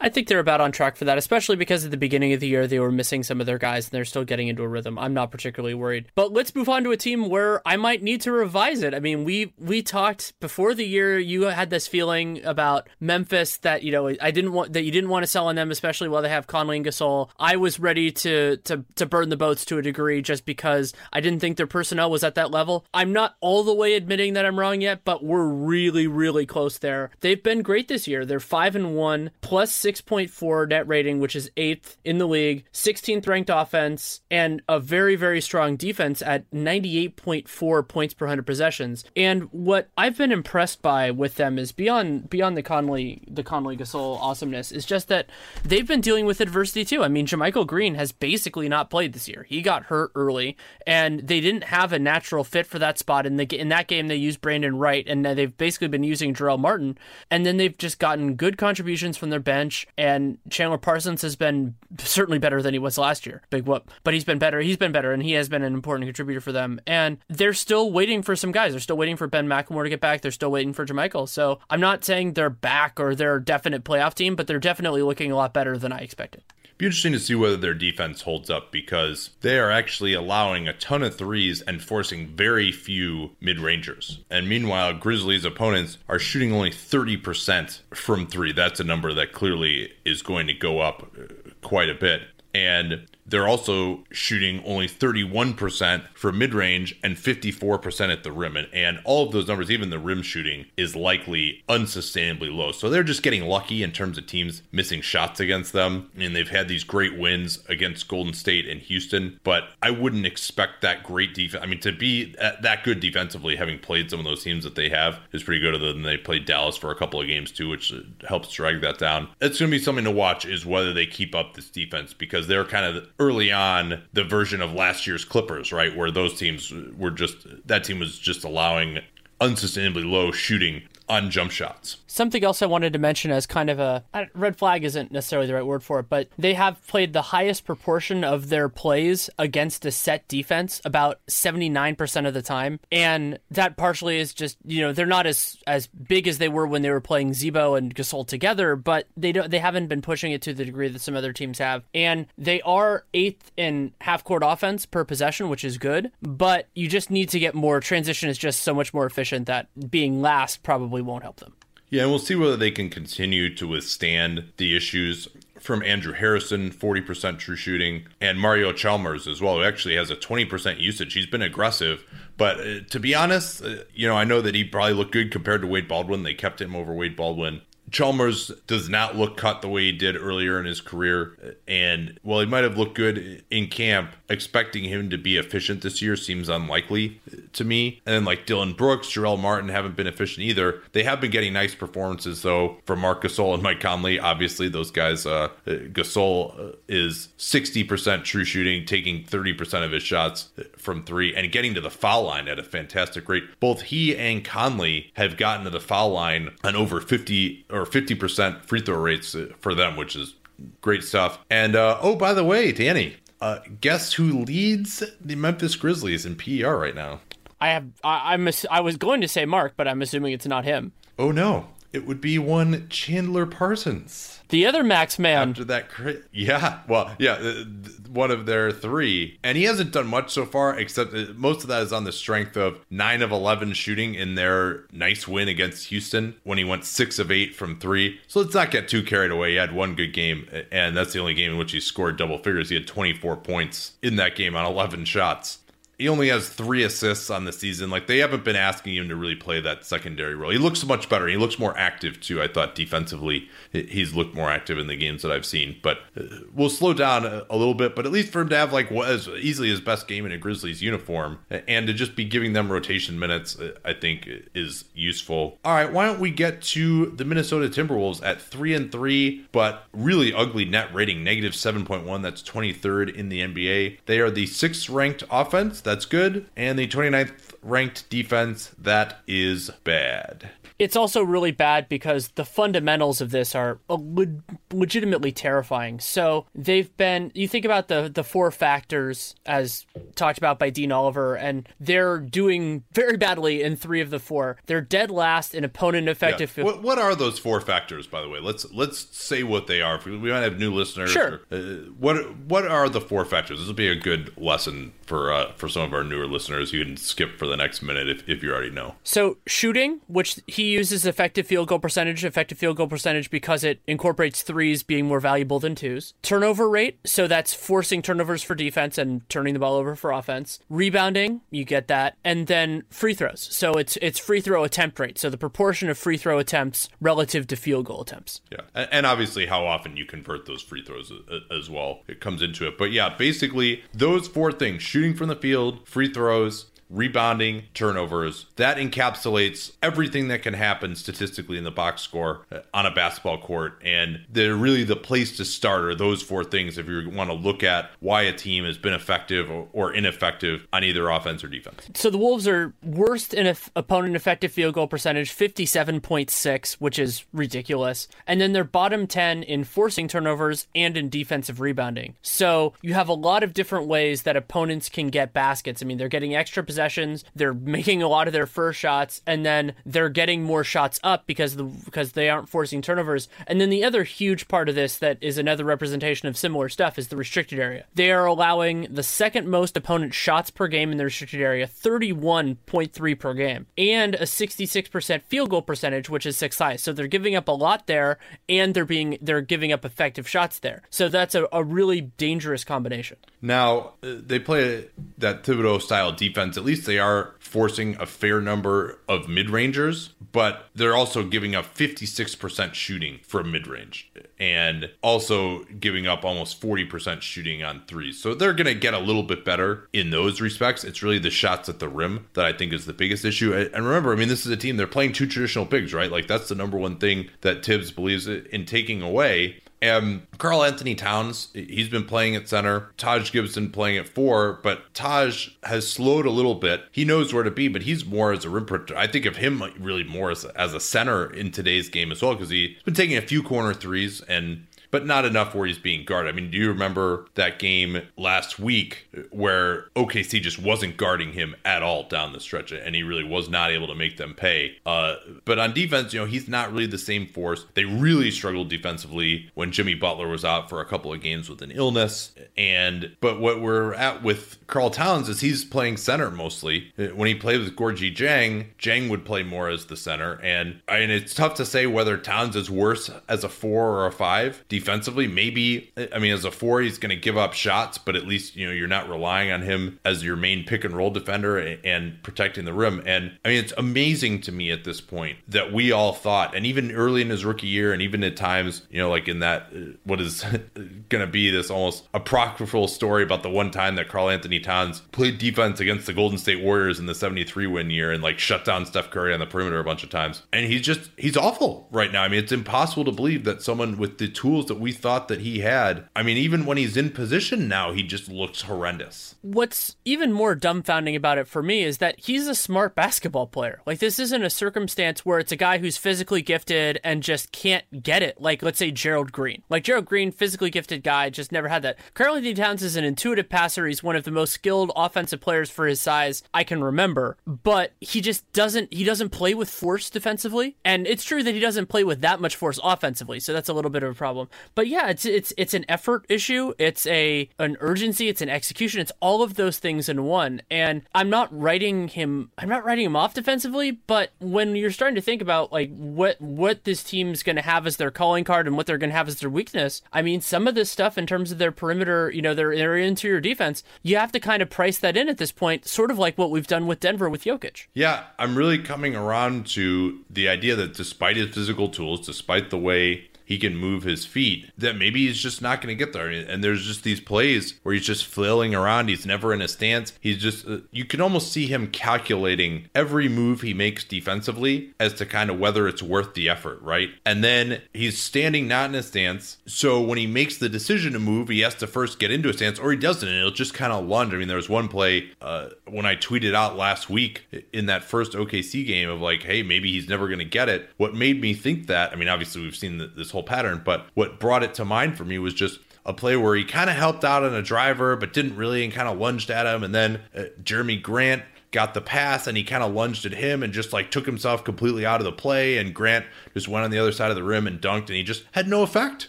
I think they're about on track for that, especially because at the beginning of the year they were missing some of their guys and they're still getting into a rhythm. I'm not particularly worried. But let's move on to a team where I might need to revise it. I mean, we we talked before the year. You had this feeling about Memphis that you know I didn't want that you didn't want to sell on them, especially while they have Conley and Gasol. I was ready to to to burn the boats to a degree just because I didn't think their personnel was at that level. I'm not all the way admitting that I'm wrong yet, but we're really really close there. They've been great this year. They're five and one plus 6.4 net rating, which is eighth in the league, 16th ranked offense, and a very, very strong defense at 98.4 points per 100 possessions. And what I've been impressed by with them is beyond beyond the Conley the Conley Gasol awesomeness is just that they've been dealing with adversity too. I mean, JaMychal Green has basically not played this year. He got hurt early, and they didn't have a natural fit for that spot. In the in that game, they used Brandan Wright, and they've basically been using Jarell Martin, and then they've just gotten good contributions from their bench and Chandler Parsons has been certainly better than he was last year. Big whoop. But he's been better. He's been better, and he has been an important contributor for them. And they're still waiting for some guys. They're still waiting for Ben McLemore to get back. They're still waiting for JaMychal. So I'm not saying they're back or they're a definite playoff team, but they're definitely looking a lot better than I expected be interesting to see whether their defense holds up because they are actually allowing a ton of threes and forcing very few mid rangers. And meanwhile, Grizzlies' opponents are shooting only 30% from three. That's a number that clearly is going to go up uh, quite a bit. And they're also shooting only 31% for mid range and 54% at the rim. And, and all of those numbers, even the rim shooting, is likely unsustainably low. So they're just getting lucky in terms of teams missing shots against them. And they've had these great wins against Golden State and Houston. But I wouldn't expect that great defense. I mean, to be that good defensively, having played some of those teams that they have, is pretty good. Other than they played Dallas for a couple of games too, which helps drag that down. It's going to be something to watch is whether they keep up this defense because they're kind of early on the version of last year's Clippers, right? Where those teams were just, that team was just allowing unsustainably low shooting on jump shots. Something else I wanted to mention as kind of a red flag isn't necessarily the right word for it, but they have played the highest proportion of their plays against a set defense, about 79% of the time. And that partially is just, you know, they're not as as big as they were when they were playing Z-Bo and Gasol together, but they don't they haven't been pushing it to the degree that some other teams have. And they are eighth in half court offense per possession, which is good, but you just need to get more transition is just so much more efficient that being last probably won't help them. Yeah, and we'll see whether they can continue to withstand the issues from Andrew Harrison, 40% true shooting, and Mario Chalmers as well, who actually has a 20% usage. He's been aggressive, but uh, to be honest, uh, you know, I know that he probably looked good compared to Wade Baldwin. They kept him over Wade Baldwin. Chalmers does not look cut the way he did earlier in his career. And while he might have looked good in camp, expecting him to be efficient this year seems unlikely to me. And then like Dillon Brooks, Jarell Martin haven't been efficient either. They have been getting nice performances though from Marc Gasol and Mike Conley. Obviously, those guys, uh, Gasol is 60% true shooting, taking 30% of his shots from three and getting to the foul line at a fantastic rate. Both he and Conley have gotten to the foul line on over 50 or 50% free throw rates for them, which is great stuff. And uh, oh, by the way, Danny, uh, guess who leads the Memphis Grizzlies in PER right now? I have I, I'm I was going to say Marc, but I'm assuming it's not him. Oh no, it would be one Chandler Parsons. The other max man. After that, yeah, well, yeah, one of their three, and he hasn't done much so far. Except uh, most of that is on the strength of nine of eleven shooting in their nice win against Houston when he went six of eight from three. So let's not get too carried away. He had one good game, and that's the only game in which he scored double figures. He had twenty four points in that game on eleven shots he only has three assists on the season. Like they haven't been asking him to really play that secondary role. He looks much better. He looks more active too. I thought defensively he's looked more active in the games that I've seen. But uh, we'll slow down a, little bit. But at least for him to have like what is easily his best game in a Grizzlies uniform and to just be giving them rotation minutes, uh, I think is useful. All right, why don't we get to the Minnesota Timberwolves at three and three, but really ugly net rating, negative seven point one. That's twenty third in the NBA. They are the sixth ranked offense that's good, and the 29th ranked defense, that is bad. It's also really bad because the fundamentals of this are le- legitimately terrifying. So they've been, you think about the, the four factors as talked about by Dean Oliver, and they're doing very badly in three of the four. They're dead last in opponent effective. Yeah. What, what, are those four factors, by the way? Let's let's say what they are. We might have new listeners. Sure. Or, uh, what what are the four factors? This will be a good lesson for uh, for some of our newer listeners. You can skip for the next minute if, if you already know. So shooting, which he uses effective field goal percentage, effective field goal percentage because it incorporates threes being more valuable than twos. Turnover rate, so that's forcing turnovers for defense and turning the ball over for offense. Rebounding, you get that, and then free throws. So it's it's free throw attempt rate. So the proportion of free throw attempts relative to field goal attempts. Yeah, and obviously how often you convert those free throws uh, uh, as well. It comes into it, but yeah, basically those four things: shooting from the field, free throws, rebounding, turnovers. That encapsulates everything that can happen statistically in the box score uh, on a basketball court. And they're really the place to start are those four things if you want to look at why a team has been effective or ineffective on either offense or defense. So the Wolves are worst in opponent effective field goal percentage, 57.6, which is ridiculous. And then they're bottom 10 in forcing turnovers and in defensive rebounding. So you have a lot of different ways that opponents can get baskets. I mean, they're getting extra possessions possessions. They're making a lot of their first shots, and then they're getting more shots up because the because they aren't forcing turnovers. And then the other huge part of this that is another representation of similar stuff is the restricted area. They are allowing the second most opponent shots per game in the restricted area, 31.3 per game, and a 66% field goal percentage, which is sixth highest. So they're giving up a lot there, and they're being they're giving up effective shots there. So that's a, a really dangerous combination. Now they play that Thibodeau style defense. At least they are forcing a fair number of mid rangers, but they're also giving up 56% shooting from mid range and also giving up almost 40% shooting on threes. So they're going to get a little bit better in those respects. It's really the shots at the rim that I think is the biggest issue. And remember, I mean, this is a team, they're playing two traditional bigs, right? Like that's the number one thing that Thibs believes in taking away. And Karl-Anthony Towns, he's been playing at center. Taj Gibson playing at four, but Taj has slowed a little bit. He knows where to be, but he's more as a rim protector. I think of him really more as, as a center in today's game as well, because he's been taking a few corner threes and but not enough where he's being guarded. I mean, do you remember that game last week where OKC just wasn't guarding him at all down the stretch, and he really was not able to make them pay? Uh, but on defense, you know, he's not really the same force. They really struggled defensively when Jimmy Butler was out for a couple of games with an illness. And but what we're at with Karl Towns is he's playing center mostly. When he played with Gorgui Dieng, Dieng would play more as the center, and mean, it's tough to say whether Towns is worse as a four or a five defensively. Maybe, I mean, as a four, he's going to give up shots, but at least, you know, you're not relying on him as your main pick and roll defender and protecting the rim. And I mean, it's amazing to me at this point that we all thought, and even early in his rookie year, and even at times, you know, like in that, uh, what is going to be this almost apocryphal story about the one time that Karl-Anthony Towns played defense against the Golden State Warriors in the 73 win year and like shut down Steph Curry on the perimeter a bunch of times. And he's just, he's awful right now. I mean, it's impossible to believe that someone with the tools that we thought that he had. I mean, even when he's in position now, he just looks horrendous. What's even more dumbfounding about it for me is that he's a smart basketball player. Like, this isn't a circumstance where it's a guy who's physically gifted and just can't get it. Like, let's say Gerald Green. Like, Gerald Green, physically gifted guy, just never had that. Karl-Anthony Towns is an intuitive passer. He's one of the most skilled offensive players for his size I can remember, but he just doesn't, he doesn't play with force defensively. And it's true that he doesn't play with that much force offensively. So that's a little bit of a problem. But yeah, it's, it's, it's an effort issue. It's a, an urgency. It's an execution. It's all of those things in one. And I'm not writing him, I'm not writing him off defensively, but when you're starting to think about like what, what this team's going to have as their calling card and what they're going to have as their weakness, I mean, some of this stuff in terms of their perimeter, you know, their, their interior defense, you have to kind of price that in at this point, sort of like what we've done with Denver with Jokic. Yeah, I'm really coming around to the idea that despite his physical tools, despite the way he can move his feet, that maybe he's just not going to get there. And there's just these plays where he's just flailing around. He's never in a stance. He's just, uh, you can almost see him calculating every move he makes defensively as to kind of whether it's worth the effort, right? And then he's standing not in a stance. So when he makes the decision to move, he has to first get into a stance or he doesn't. And it'll just kind of lunge. I mean, there was one play uh, when I tweeted out last week in that first OKC game of like, hey, maybe he's never going to get it. What made me think that, I mean, obviously we've seen this whole whole pattern. But what brought it to mind for me was just a play where he kind of helped out on a driver, but didn't really, and kind of lunged at him. And then uh, Jerami Grant got the pass and he kind of lunged at him and just like took himself completely out of the play and Grant just went on the other side of the rim and dunked and he just had no effect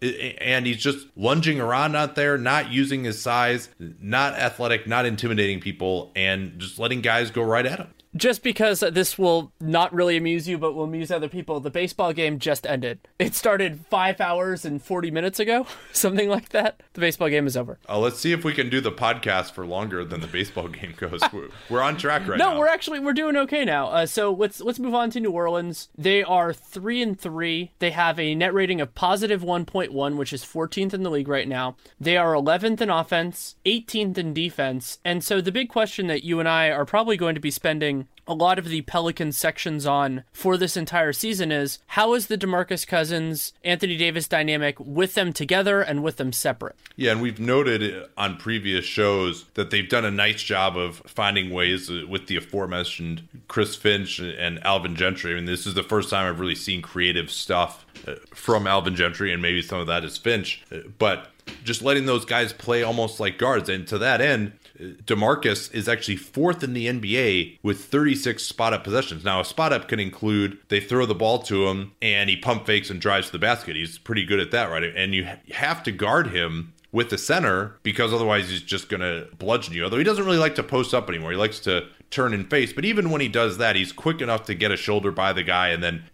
and he's just lunging around out there not using his size not athletic not intimidating people and just letting guys go right at him just because this will not really amuse you, but will amuse other people, the baseball game just ended. It started five hours and 40 minutes ago, something like that. The baseball game is over. Uh, let's see if we can do the podcast for longer than the baseball game goes. we're on track right no, now. No, we're actually, we're doing okay now. Uh, so let's, let's move on to New Orleans. They are three and three. They have a net rating of positive 1.1, which is 14th in the league right now. They are 11th in offense, 18th in defense. And so the big question that you and I are probably going to be spending a lot of the Pelican sections on for this entire season is how is the DeMarcus Cousins Anthony Davis dynamic with them together and with them separate? Yeah, and we've noted on previous shows that they've done a nice job of finding ways with the aforementioned Chris Finch and Alvin Gentry. I mean, this is the first time I've really seen creative stuff uh, from Alvin Gentry, and maybe some of that is Finch, uh, but just letting those guys play almost like guards. And to that end, DeMarcus is actually fourth in the NBA with 36 spot up possessions. Now, a spot up can include they throw the ball to him and he pump fakes and drives to the basket. He's pretty good at that, right? And you have to guard him with the center because otherwise he's just going to bludgeon you. Although he doesn't really like to post up anymore. He likes to turn and face. But even when he does that, he's quick enough to get a shoulder by the guy and then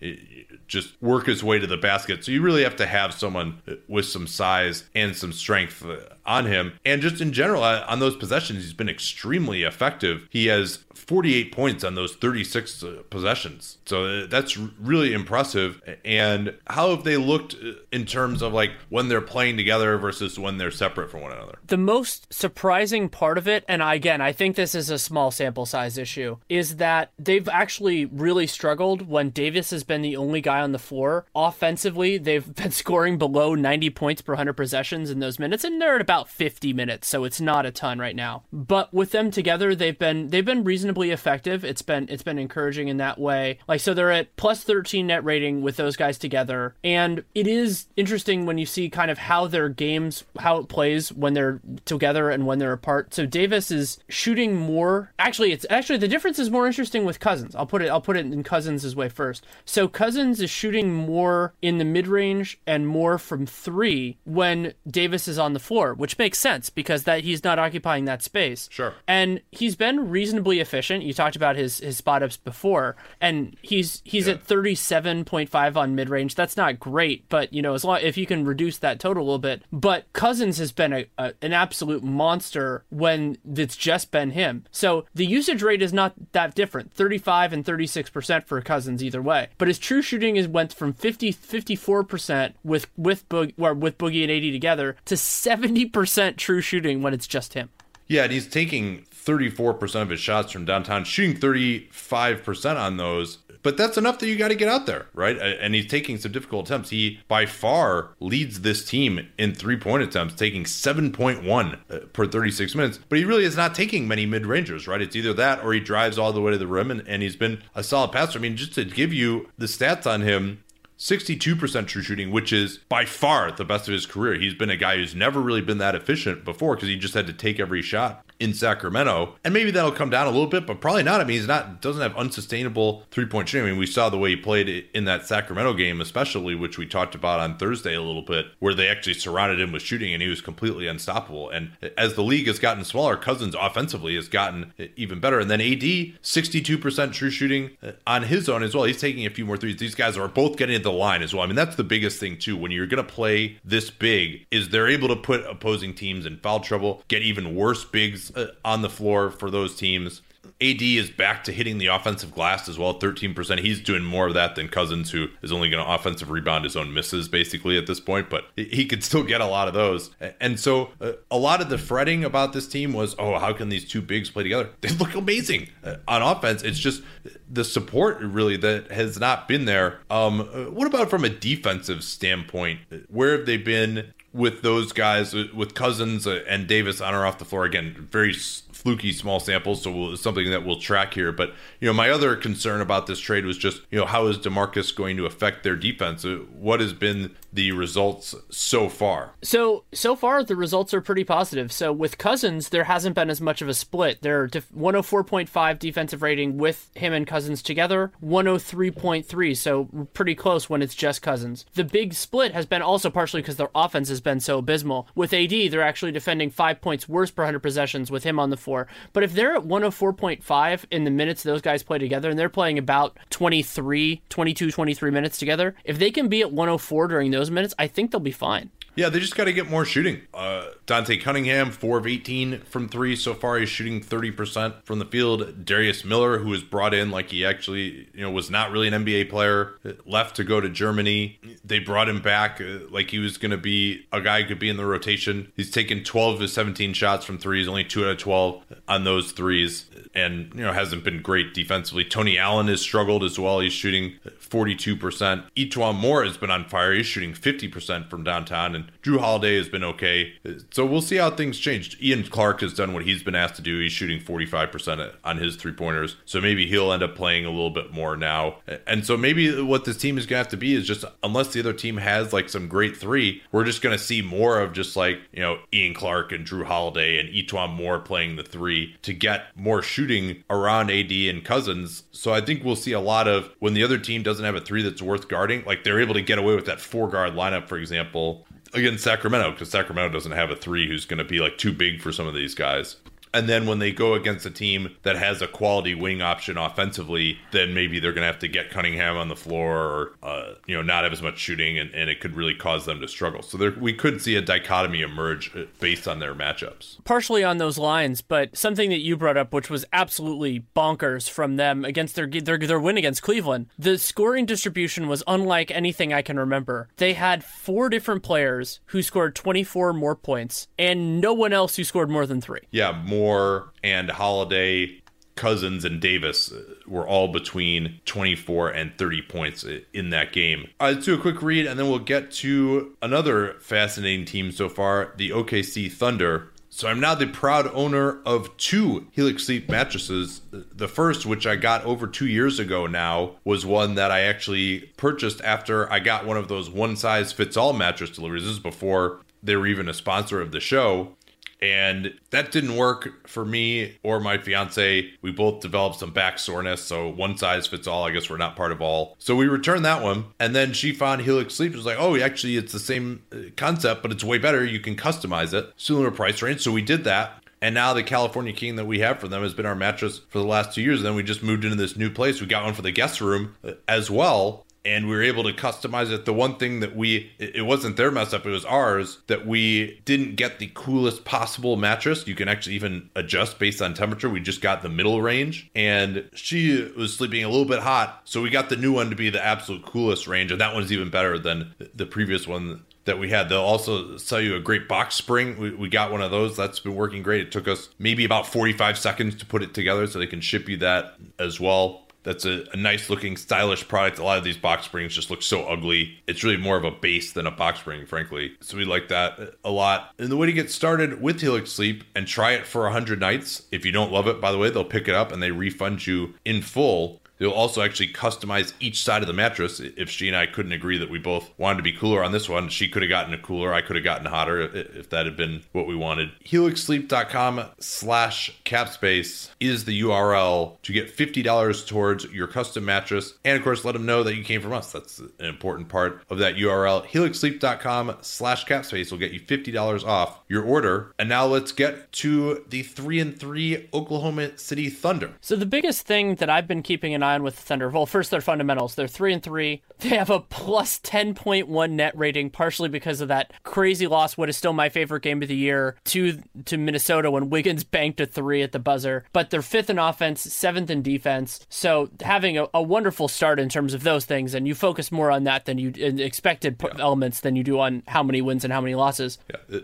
just work his way to the basket. So you really have to have someone with some size and some strength on him. And just in general, uh, on those possessions, he's been extremely effective. He has 48 points on those 36 uh, possessions. So uh, that's really impressive. And how have they looked in terms of like when they're playing together versus when they're separate from one another? The most surprising part of it, and again, I think this is a small sample size issue, is that they've actually really struggled when Davis has been the only guy on the floor. Offensively, they've been scoring below 90 points per 100 possessions in those minutes, and they're at about 50 minutes, so it's not a ton right now. But with them together, they've been they've been reasonably effective. It's been it's been encouraging in that way. Like so, they're at plus 13 net rating with those guys together, and it is interesting when you see kind of how their games how it plays when they're together and when they're apart. So Davis is shooting more. Actually, it's actually the difference is more interesting with Cousins. I'll put it I'll put it in Cousins' way first. So Cousins is shooting more in the mid range and more from three when Davis is on the floor, which makes sense because that he's not occupying that space. Sure. And he's been reasonably efficient. You talked about his his spot ups before, and he's he's Yeah. at thirty seven point five on mid range. That's not great, but you know as long if you can reduce that total a little bit. But Cousins has been a, a an absolute monster when it's just been him. So the usage rate is not that different, thirty five and thirty six percent for Cousins either way. But his true shooting is went from 50 54 percent with with Boog, or with Boogie and AD together to seventy percent true shooting when it's just him. Yeah, and he's taking 34% of his shots from downtown, shooting 35% on those. But that's enough that you got to get out there, right? And he's taking some difficult attempts. He by far leads this team in three point attempts, taking 7.1 uh, per 36 minutes. But he really is not taking many mid rangers, right? It's either that or he drives all the way to the rim and, and he's been a solid passer. I mean, just to give you the stats on him, 62% true shooting, which is by far the best of his career. He's been a guy who's never really been that efficient before because he just had to take every shot in Sacramento. And maybe that'll come down a little bit, but probably not. I mean, he's not doesn't have unsustainable three point shooting. I mean, we saw the way he played in that Sacramento game, especially which we talked about on Thursday a little bit, where they actually surrounded him with shooting and he was completely unstoppable. And as the league has gotten smaller, Cousins offensively has gotten even better. And then AD, 62% true shooting uh, on his own as well. He's taking a few more threes. These guys are both getting at the line as well. I mean, that's the biggest thing too. When you're going to play this big, is they're able to put opposing teams in foul trouble, get even worse bigs uh, on the floor for those teams. AD is back to hitting the offensive glass as well, 13%. He's doing more of that than Cousins, who is only going to offensive rebound his own misses basically at this point, but he could still get a lot of those. And so uh, a lot of the fretting about this team was, oh, how can these two bigs play together? They look amazing uh, on offense. It's just the support really that has not been there. Um, what about from a defensive standpoint? Where have they been with those guys, with Cousins and Davis on or off the floor. Again, very fluky small samples, so we'll, something that we'll track here. But you know, my other concern about this trade was just you know how is Demarcus going to affect their defense? Uh, what has been the results so far? So so far the results are pretty positive. So with Cousins, there hasn't been as much of a split. They're 104.5 defensive rating with him and Cousins together, 103.3. So pretty close when it's just Cousins. The big split has been also partially because their offense has been so abysmal. With AD, they're actually defending five points worse per 100 possessions with him on the floor but if they're at 104.5 in the minutes those guys play together and they're playing about 23, 22, 23 minutes together, if they can be at 104 during those minutes, I think they'll be fine. Yeah, they just got to get more shooting. Uh, Dante Cunningham, 4 of 18 from three so far. He's shooting 30% from the field. Darius Miller, who was brought in like he actually, you know, was not really an NBA player, left to go to Germany. They brought him back uh, like he was going to be a guy who could be in the rotation. He's taken 12 of 17 shots from threes, only 2 out of 12 on those threes, and, you know, hasn't been great defensively. Tony Allen has struggled as well. He's shooting 42%. E'Twaun Moore has been on fire. He's shooting 50% from downtown, and Jrue Holiday has been okay. So we'll see how things change. Ian Clark has done what he's been asked to do. He's shooting 45% on his three pointers. So maybe he'll end up playing a little bit more now. And so maybe what this team is going to have to be is just, unless the other team has like some great three, we're just going to see more of just like, you know, Ian Clark and Jrue Holiday and E'Twaun Moore playing the three to get more shooting around AD and Cousins. So I think we'll see a lot of when the other team doesn't have a three that's worth guarding, like they're able to get away with that four guard lineup, for example, against Sacramento because Sacramento doesn't have a three who's going to be like too big for some of these guys. And then when they go against a team that has a quality wing option offensively, then maybe they're going to have to get Cunningham on the floor or, uh, you know, not have as much shooting, and, and it could really cause them to struggle. So there, we could see a dichotomy emerge uh, based on their matchups. Partially on those lines, but something that you brought up, which was absolutely bonkers from them against their, their, their win against Cleveland, the scoring distribution was unlike anything I can remember. They had four different players who scored 24 more points, and no one else who scored more than three. Yeah, more Moore and Holiday, Cousins and Davis were all between 24 and 30 points in that game. Uh, let's do a quick read and then we'll get to another fascinating team so far, the OKC Thunder. So I'm now the proud owner of two Helix Sleep mattresses. The first, which I got over two years ago now, was one that I actually purchased after I got one of those one size fits all mattress deliveries. This is before they were even a sponsor of the show. And that didn't work for me or my fiance. We both developed some back soreness. So one size fits all. I guess we're not part of all. So we returned that one. And then she found Helix Sleep. Was like, oh, actually, it's the same uh, concept, but it's way better. You can customize it. Similar price range. So we did that. And now the California King that we have for them has been our mattress for the last two years. And then we just moved into this new place. We got one for the guest room uh, as well and we were able to customize it. The one thing that we, it wasn't their mess up, it was ours, that we didn't get the coolest possible mattress. You can actually even adjust based on temperature. We just got the middle range, and she was sleeping a little bit hot. So we got the new one to be the absolute coolest range, and that one's even better than the previous one that we had. They'll also sell you a great box spring. We, we, got one of those. That's been working great. It took us maybe about 45 seconds to put it together, so they can ship you that as well that's a, a nice looking, stylish product. A lot of these box springs just look so ugly. It's really more of a base than a box spring, frankly. So we like that a lot. And the way to get started with Helix Sleep and try it for 100 nights. If you don't love it, by the way, they'll pick it up and they refund you in full. They'll also actually customize each side of the mattress. If she and I couldn't agree that we both wanted to be cooler on this one, she could have gotten a cooler. I could have gotten hotter if that had been what we wanted. HelixSleep.com slash capspace is the URL to get $50 towards your custom mattress. And of course, let them know that you came from us. That's an important part of that URL. HelixSleep.com slash capspace will get you $50 off your order. And now let's get to the three and three Oklahoma City Thunder. So the biggest thing that I've been keeping an on with the Thunder, well, first their fundamentals. They're three and three. They have a plus ten point one net rating, partially because of that crazy loss. What is still my favorite game of the year to to Minnesota when Wiggins banked a three at the buzzer. But they're fifth in offense, seventh in defense. So having a, a wonderful start in terms of those things, and you focus more on that than you expected yeah. elements than you do on how many wins and how many losses. Yeah,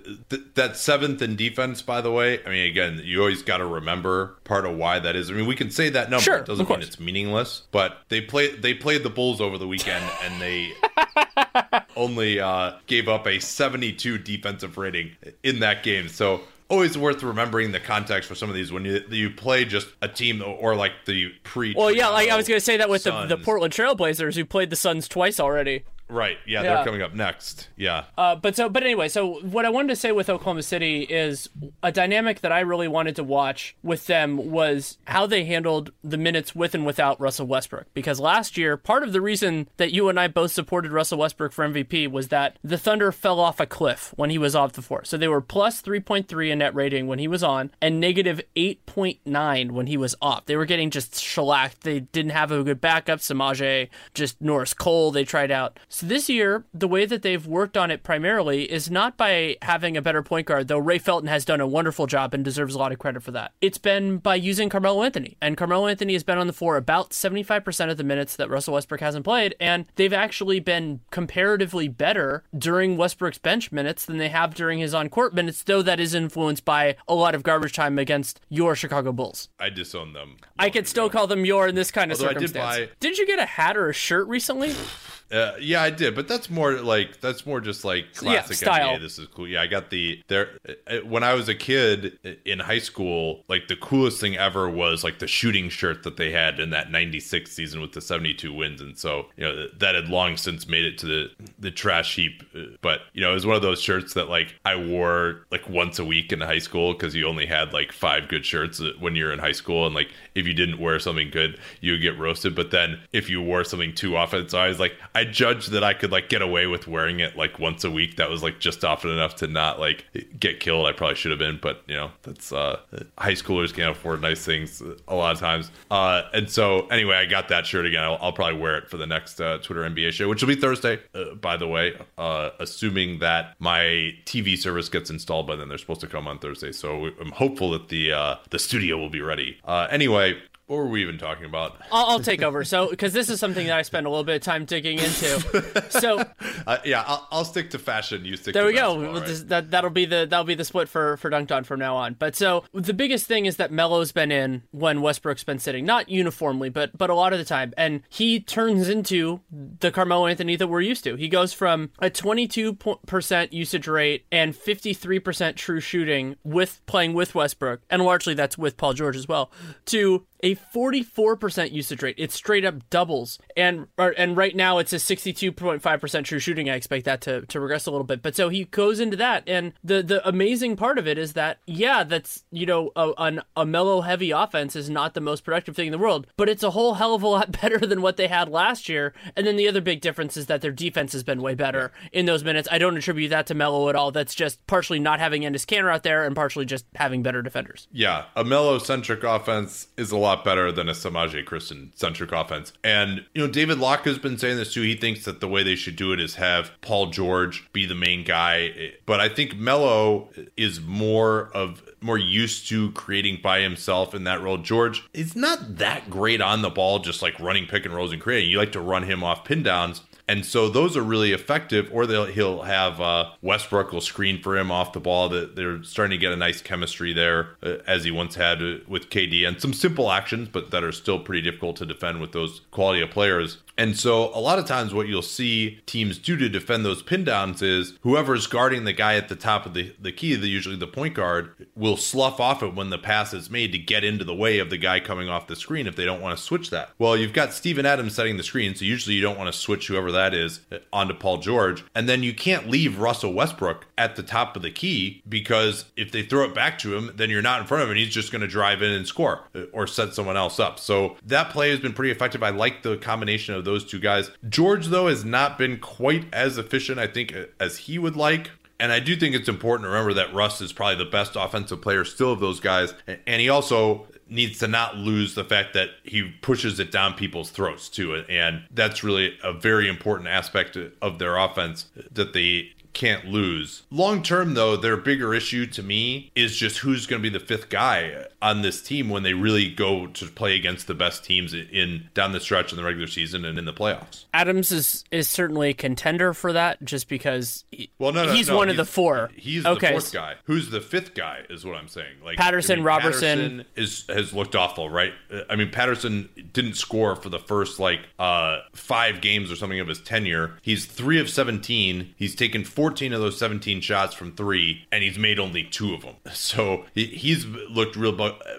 that seventh in defense, by the way. I mean, again, you always got to remember part of why that is. I mean, we can say that number. Sure, it doesn't mean it's meaningless, but they play they played the Bulls over the weekend and they only uh, gave up a 72 defensive rating in that game. So always worth remembering the context for some of these when you you play just a team or like the pre. Well, yeah, like I was going to say that with the, the Portland Trailblazers who played the Suns twice already. Right. Yeah, yeah, they're coming up next. Yeah. Uh, but so, but anyway, so what I wanted to say with Oklahoma City is a dynamic that I really wanted to watch with them was how they handled the minutes with and without Russell Westbrook. Because last year, part of the reason that you and I both supported Russell Westbrook for MVP was that the Thunder fell off a cliff when he was off the floor. So they were plus 3.3 in net rating when he was on and negative 8.9 when he was off. They were getting just shellacked. They didn't have a good backup. Semaj, just Norris Cole, they tried out. So this year, the way that they've worked on it primarily is not by having a better point guard, though Ray Felton has done a wonderful job and deserves a lot of credit for that. It's been by using Carmelo Anthony. And Carmelo Anthony has been on the floor about 75% of the minutes that Russell Westbrook hasn't played. And they've actually been comparatively better during Westbrook's bench minutes than they have during his on court minutes, though that is influenced by a lot of garbage time against your Chicago Bulls. I disown them. I could still call them your in this kind of Although circumstance. Did, buy... did you get a hat or a shirt recently? Uh, yeah, I did, but that's more like that's more just like classic yeah, style. NBA. This is cool. Yeah, I got the there uh, when I was a kid in high school. Like the coolest thing ever was like the shooting shirt that they had in that '96 season with the 72 wins, and so you know that had long since made it to the the trash heap. But you know, it was one of those shirts that like I wore like once a week in high school because you only had like five good shirts when you're in high school, and like if you didn't wear something good, you would get roasted. But then if you wore something too often, so I was like I judged that I could like get away with wearing it like once a week. That was like just often enough to not like get killed. I probably should have been, but you know, that's uh high schoolers can't afford nice things a lot of times. Uh and so anyway, I got that shirt again. I'll, I'll probably wear it for the next uh, Twitter NBA show, which will be Thursday, uh, by the way. Uh assuming that my TV service gets installed by then. They're supposed to come on Thursday, so I'm hopeful that the uh the studio will be ready. Uh anyway, what were we even talking about? I'll, I'll take over. So, because this is something that I spend a little bit of time digging into. So, uh, yeah, I'll, I'll, stick to fashion. You stick. There we go. Right? That that'll be the that'll be the split for for Dunked On from now on. But so the biggest thing is that Melo's been in when Westbrook's been sitting, not uniformly, but but a lot of the time, and he turns into the Carmelo Anthony that we're used to. He goes from a 22 percent usage rate and 53 percent true shooting with playing with Westbrook, and largely that's with Paul George as well, to a 44% usage rate. It straight up doubles. And or, and right now it's a 62.5% true shooting. I expect that to, to regress a little bit. But so he goes into that. And the, the amazing part of it is that, yeah, that's, you know, a, an, a Melo heavy offense is not the most productive thing in the world, but it's a whole hell of a lot better than what they had last year. And then the other big difference is that their defense has been way better in those minutes. I don't attribute that to Melo at all. That's just partially not having Enes Kanter out there and partially just having better defenders. Yeah. A Melo centric offense is a lot lot better than a Semaj Christon centric offense. And, you know, David Locke has been saying this too. He thinks that the way they should do it is have Paul George be the main guy. But I think Melo is more of more used to creating by himself in that role. George is not that great on the ball, just like running pick and rolls and creating. You like to run him off pin downs. And so those are really effective. Or they'll, he'll have uh, Westbrook will screen for him off the ball. That they're starting to get a nice chemistry there, uh, as he once had uh, with KD, and some simple actions, but that are still pretty difficult to defend with those quality of players. And so a lot of times what you'll see teams do to defend those pin downs is whoever's guarding the guy at the top of the, the key, the usually the point guard, will slough off it when the pass is made to get into the way of the guy coming off the screen if they don't want to switch that. Well, you've got Steven Adams setting the screen, so usually you don't want to switch whoever that is uh, onto Paul George. And then you can't leave Russell Westbrook at the top of the key because if they throw it back to him, then you're not in front of him he's just going to drive in and score uh, or set someone else up. So that play has been pretty effective. I like the combination of those two guys. George, though, has not been quite as efficient, I think, as he would like. And I do think it's important to remember that Russ is probably the best offensive player still of those guys. And he also needs to not lose the fact that he pushes it down people's throats too. And that's really a very important aspect of their offense that they can't lose. Long term, though, their bigger issue to me is just who's going to be the fifth guy on this team when they really go to play against the best teams in down the stretch in the regular season and in the playoffs. Adams is is certainly a contender for that, just because. He, well, no, no he's no, one he's, of the four. He's okay. the fourth guy. Who's the fifth guy? Is what I'm saying. Like Patterson, I mean, Roberson Patterson is has looked awful, right? I mean, Patterson didn't score for the first like uh five games or something of his tenure. He's three of seventeen. He's taken 14 of those 17 17 shots from three, and he's made only two of them. So he, he's looked real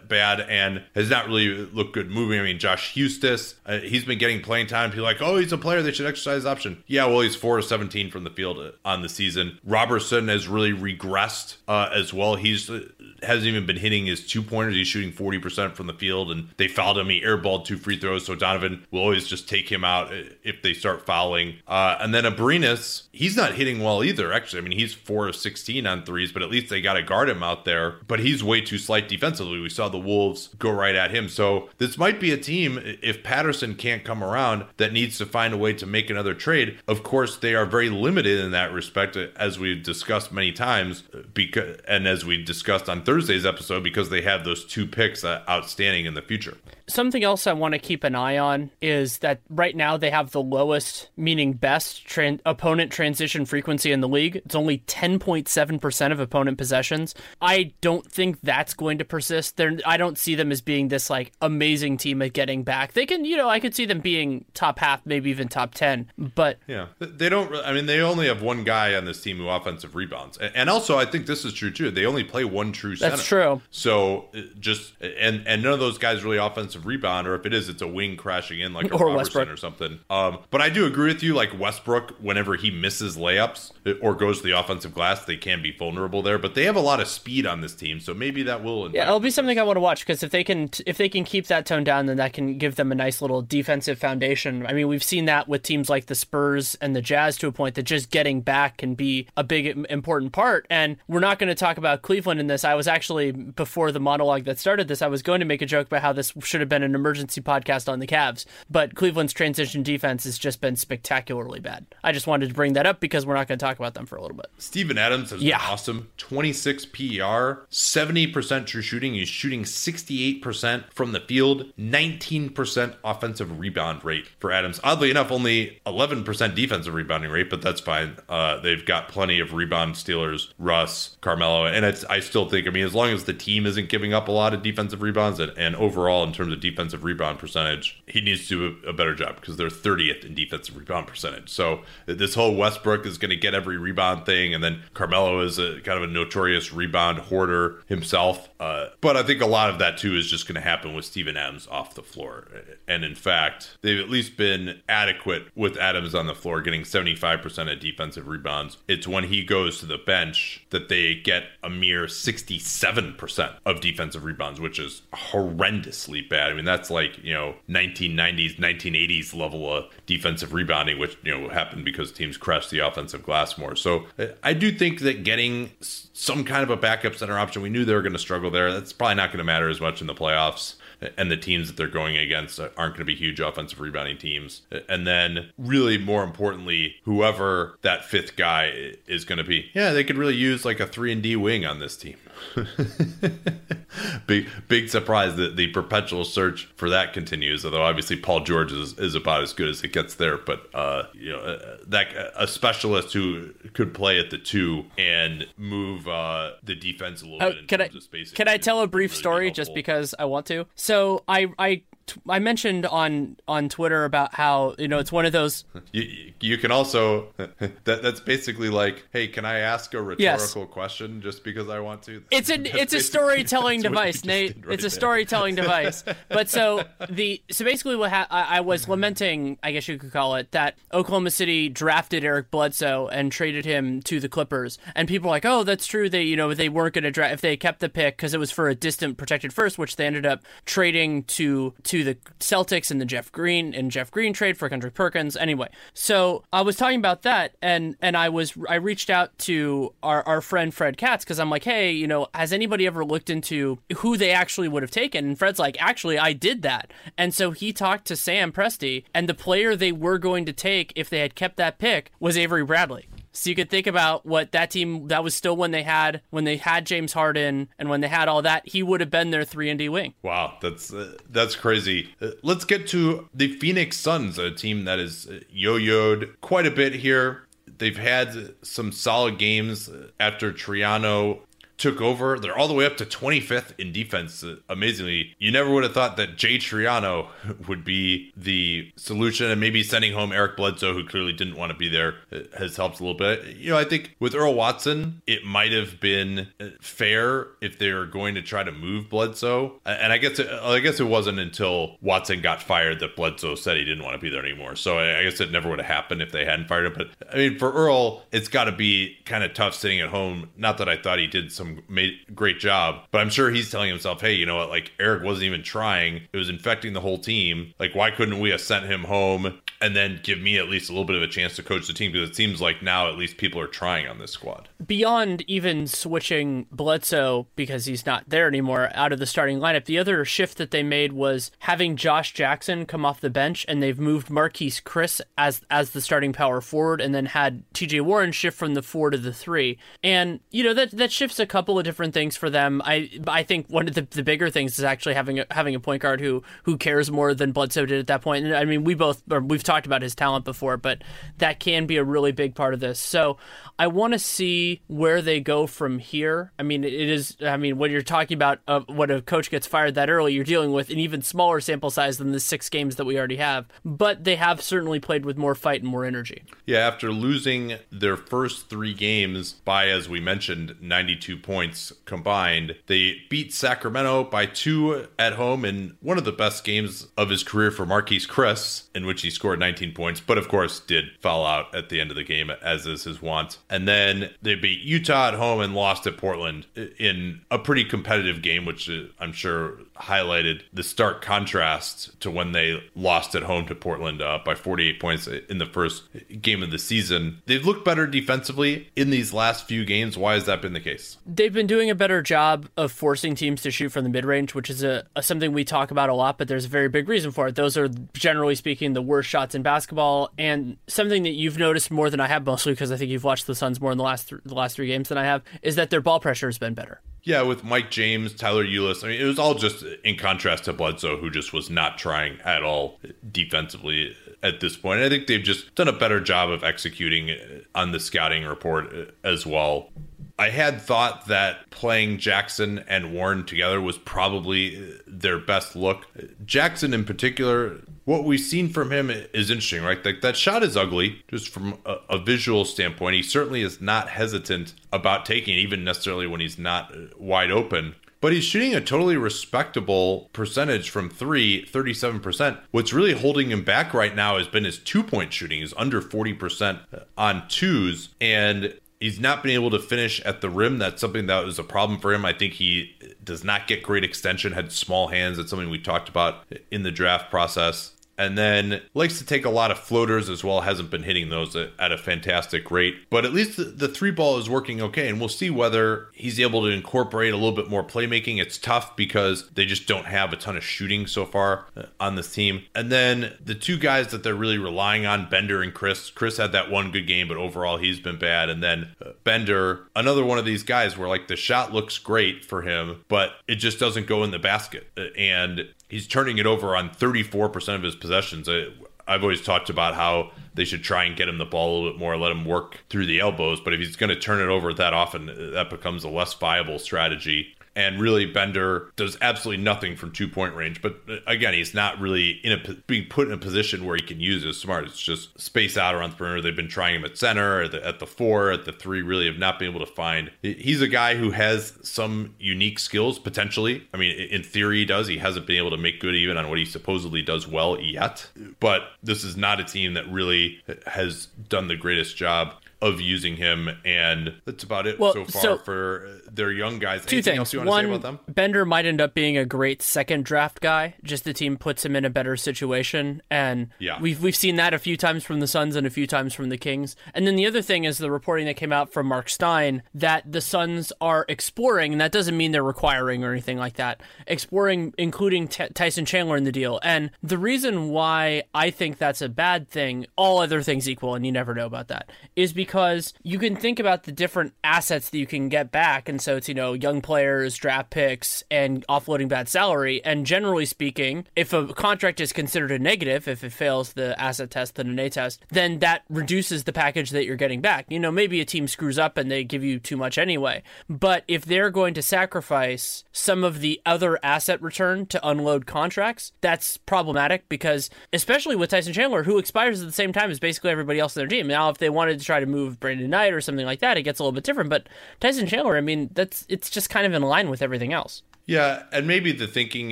bad and has not really looked good moving. I mean, Josh Huestis, uh, he's been getting playing time. People like, oh, he's a player. They should exercise option. Yeah, well, he's four of 17 from the field uh, on the season. Roberson has really regressed uh, as well. He's uh, hasn't even been hitting his two pointers. He's shooting 40% from the field, and they fouled him. He airballed two free throws. So Donovan will always just take him out uh, if they start fouling. Uh, and then Abrines, he's not hitting well either, actually. I mean, he's four of 16 on threes, but at least they got to guard him out there. But he's way too slight defensively. We saw the Wolves go right at him. So this might be a team, if Patterson can't come around, that needs to find a way to make another trade. Of course, they are very limited in that respect, as we've discussed many times, because and as we discussed on Thursday's episode, because they have those two picks uh, outstanding in the future. Something else I want to keep an eye on is that right now they have the lowest, meaning best, tran- opponent transition frequency in the league. It's only 10.7% of opponent possessions. I don't think that's going to persist. They're, I don't see them as being this like amazing team at getting back. They can, you know, I could see them being top half, maybe even top 10, but. Yeah. They don't, I mean, they only have one guy on this team who offensive rebounds. And also, I think this is true too. They only play one true center. That's true. So uh, just, and, and none of those guys really offensive offensive rebound, or if it is, it's a wing crashing in like a or Roberson Westbrook. or something. Um, but I do agree with you. Like Westbrook, whenever he misses layups or goes to the offensive glass, they can be vulnerable there. But they have a lot of speed on this team, so maybe that will. Yeah, it'll be something I want to watch because if they can if they can keep that tone down, then that can give them a nice little defensive foundation. I mean, we've seen that with teams like the Spurs and the Jazz to a point that just getting back can be a big important part. And we're not going to talk about Cleveland in this. I was actually before the monologue that started this, I was going to make a joke about how this should have been an emergency podcast on the Cavs, but Cleveland's transition defense has just been spectacularly bad. I just wanted to bring that up because we're not going to talk about them for a little bit. Steven Adams has yeah. been awesome. 26 PER, 70% true shooting. He's shooting 68% from the field, 19% offensive rebound rate for Adams. Oddly enough, only 11% defensive rebounding rate, but that's fine. Uh, they've got plenty of rebound stealers, Russ, Carmelo, and I still think, I mean, as long as the team isn't giving up a lot of defensive rebounds and, and overall in terms of defensive rebound percentage, he needs to do a, a better job because they're 30th in defensive rebound percentage. So this whole Westbrook is going to get every rebound thing, and then Carmelo is a kind of a notorious rebound hoarder himself. Uh, but I think a lot of that too is just going to happen with Steven Adams off the floor. And in fact, they've at least been adequate with Adams on the floor, getting 75% of defensive rebounds. It's when he goes to the bench that they get a mere 67% of defensive rebounds, which is horrendously bad. I mean, that's like, you know, 1990s, 1980s level of defensive rebounding, which, you know, happened because teams crashed the offensive glass more. So uh, I do think that getting some kind of a backup center option, we knew they were going to struggle there. That's probably not going to matter as much in the playoffs and the teams that they're going against uh, aren't going to be huge offensive rebounding teams. And then, really more importantly, whoever that fifth guy is going to be, yeah, they could really use like a three and D wing on this team. big big surprise that the perpetual search for that continues. Although obviously Paul George is, is about as good as it gets there, but uh, you know uh, that a specialist who could play at the two and move uh, the defense a little Oh, bit. Can I can I tell a brief really story just because I want to? So I I I mentioned on on Twitter about how you know it's one of those You, you can also that that's basically like, hey, can I ask a Yes. rhetorical question just because I want to? It's an That's it's a storytelling that's what you device, Nate. right it's a storytelling device. But so the so basically what ha- I, I was mm-hmm. lamenting, I guess you could call it, that Oklahoma City drafted Eric Bledsoe and traded him to the Clippers, and people were like, oh, that's true. They you know they weren't going to draft if they kept the pick because it was for a distant protected first, which they ended up trading to to the Celtics and the Jeff Green and Jeff Green trade for Kendrick Perkins. Anyway, so I was talking about that, and and I was I reached out to our our friend Fred Katz because I'm like, hey, you know, has anybody ever looked into who they actually would have taken? And Fred's like, actually, I did that, and so he talked to Sam Presti, and the player they were going to take if they had kept that pick was Avery Bradley. So you could think about what that team that was still when they had when they had James Harden and when they had all that, he would have been their three and D wing. Wow, that's uh, that's crazy. Uh, let's get to the Phoenix Suns, a team that is uh, yo-yoed quite a bit here. They've had some solid games uh, after Triano took over. They're all the way up to 25th in defense. Uh, amazingly, you never would have thought that Jay Triano would be the solution, and maybe sending home Eric Bledsoe, who clearly didn't want to be there, uh, has helped a little bit. You know, I think with Earl Watson, it might have been uh, fair if they were going to try to move Bledsoe, and I guess it, I guess it wasn't until Watson got fired that Bledsoe said he didn't want to be there anymore. So I guess it never would have happened if they hadn't fired him. But I mean, for Earl, it's got to be kind of tough sitting at home. Not that I thought he did some made great job, but I'm sure he's telling himself, hey, you know what? Like Eric wasn't even trying; it was infecting the whole team. Like, why couldn't we have sent him home and then give me at least a little bit of a chance to coach the team? Because it seems like now at least people are trying on this squad. beyond even switching Bledsoe because he's not there anymore out of the starting lineup, the other shift that they made was having Josh Jackson come off the bench, and they've moved Marquese Chriss as as the starting power forward, and then had T.J. Warren shift from the four to the three. And you know that that shifts a couple of different things for them. I I think one of the, the bigger things is actually having a, having a point guard who who cares more than Bledsoe did at that point. And I mean, we both or we've talked about his talent before, but that can be a really big part of this. So I want to see where they go from here. I mean, it is. I mean, when you're talking about uh, when a coach gets fired that early, you're dealing with an even smaller sample size than the six games that we already have. But they have certainly played with more fight and more energy. Yeah, after losing their first three games by, as we mentioned, 92 points combined, they beat Sacramento by two at home in one of the best games of his career for Marquese Chriss, in which he scored 19 points, but of course did foul out at the end of the game, as is his wont. And then they beat Utah at home and lost at Portland in a pretty competitive game, which uh, I'm sure highlighted the stark contrast to when they lost at home to Portland uh, by 48 points in the first game of the season. They've looked better defensively in these last few games. Why has that been the case? They've been doing a better job of forcing teams to shoot from the mid range, which is a, a something we talk about a lot, but there's a very big reason for it. Those are generally speaking the worst shots in basketball, and something that you've noticed more than I have, mostly because I think you've watched the Suns more in the last th- the last three games than I have, is that their ball pressure has been better. Yeah, with Mike James, Tyler Ulis. I mean, it was all just in contrast to Bledsoe, who just was not trying at all defensively at this point. I think they've just done a better job of executing on the scouting report as well. I had thought that playing Jackson and Warren together was probably their best look. Jackson, in particular, what we've seen from him is interesting, right? Like that shot is ugly, just from a, a visual standpoint. He certainly is not hesitant about taking it, even necessarily when he's not uh, wide open. But he's shooting a totally respectable percentage from three, 37%. What's really holding him back right now has been his two point shooting. He's under 40% on twos. And he's not been able to finish at the rim. That's something that was a problem for him. I think he does not get great extension, had small hands. That's something we talked about in the draft process. And then likes to take a lot of floaters as well. Hasn't been hitting those at, a fantastic rate, but at least the, the, three ball is working okay. And we'll see whether he's able to incorporate a little bit more playmaking. It's tough because they just don't have a ton of shooting so far uh, on this team. And then the two guys that they're really relying on, Bender and Chriss. Chriss had that one good game, but overall he's been bad. And then uh, Bender, another one of these guys where like the shot looks great for him, but it just doesn't go in the basket. Uh, and he's turning it over on 34% of his possessions. I, I've always talked about how they should try and get him the ball a little bit more, let him work through the elbows. But if he's going to turn it over that often, that becomes a less viable strategy and really Bender does absolutely nothing from two point range. But uh, again, he's not really in a being put in a position where he can use his smart. It's just space out around the perimeter. They've been trying him at center, at the, at the four, at the three. Really have not been able to find. He's a guy who has some unique skills potentially. I mean, in theory, he does. He hasn't been able to make good even on what he supposedly does well yet. But this is not a team that really has done the greatest job of using him, and that's about it well, so far so for their young guys. Two Anything things. One, Bender might end up being a great second draft guy. Just the team puts him in a better situation, and yeah. we've we've seen that a few times from the Suns and a few times from the Kings. And then the other thing is the reporting that came out from Marc Stein that the Suns are exploring, and that doesn't mean they're requiring or anything like that. Exploring, including T- Tyson Chandler in the deal, and the reason why I think that's a bad thing, all other things equal, and you never know about that, is because because you can think about the different assets that you can get back. And so it's, you know, young players, draft picks, and offloading bad salary. And generally speaking, if a contract is considered a negative, if it fails the asset test, the Nene test, then that reduces the package that you're getting back. You know, maybe a team screws up and they give you too much anyway. But if they're going to sacrifice some of the other asset return to unload contracts, that's problematic because, especially with Tyson Chandler, who expires at the same time as basically everybody else in their team. Now, if they wanted to try to move move Brandon Knight or something like that, it gets a little bit different. But Tyson Chandler, I mean, that's it's just kind of in line with everything else. Yeah, and maybe the thinking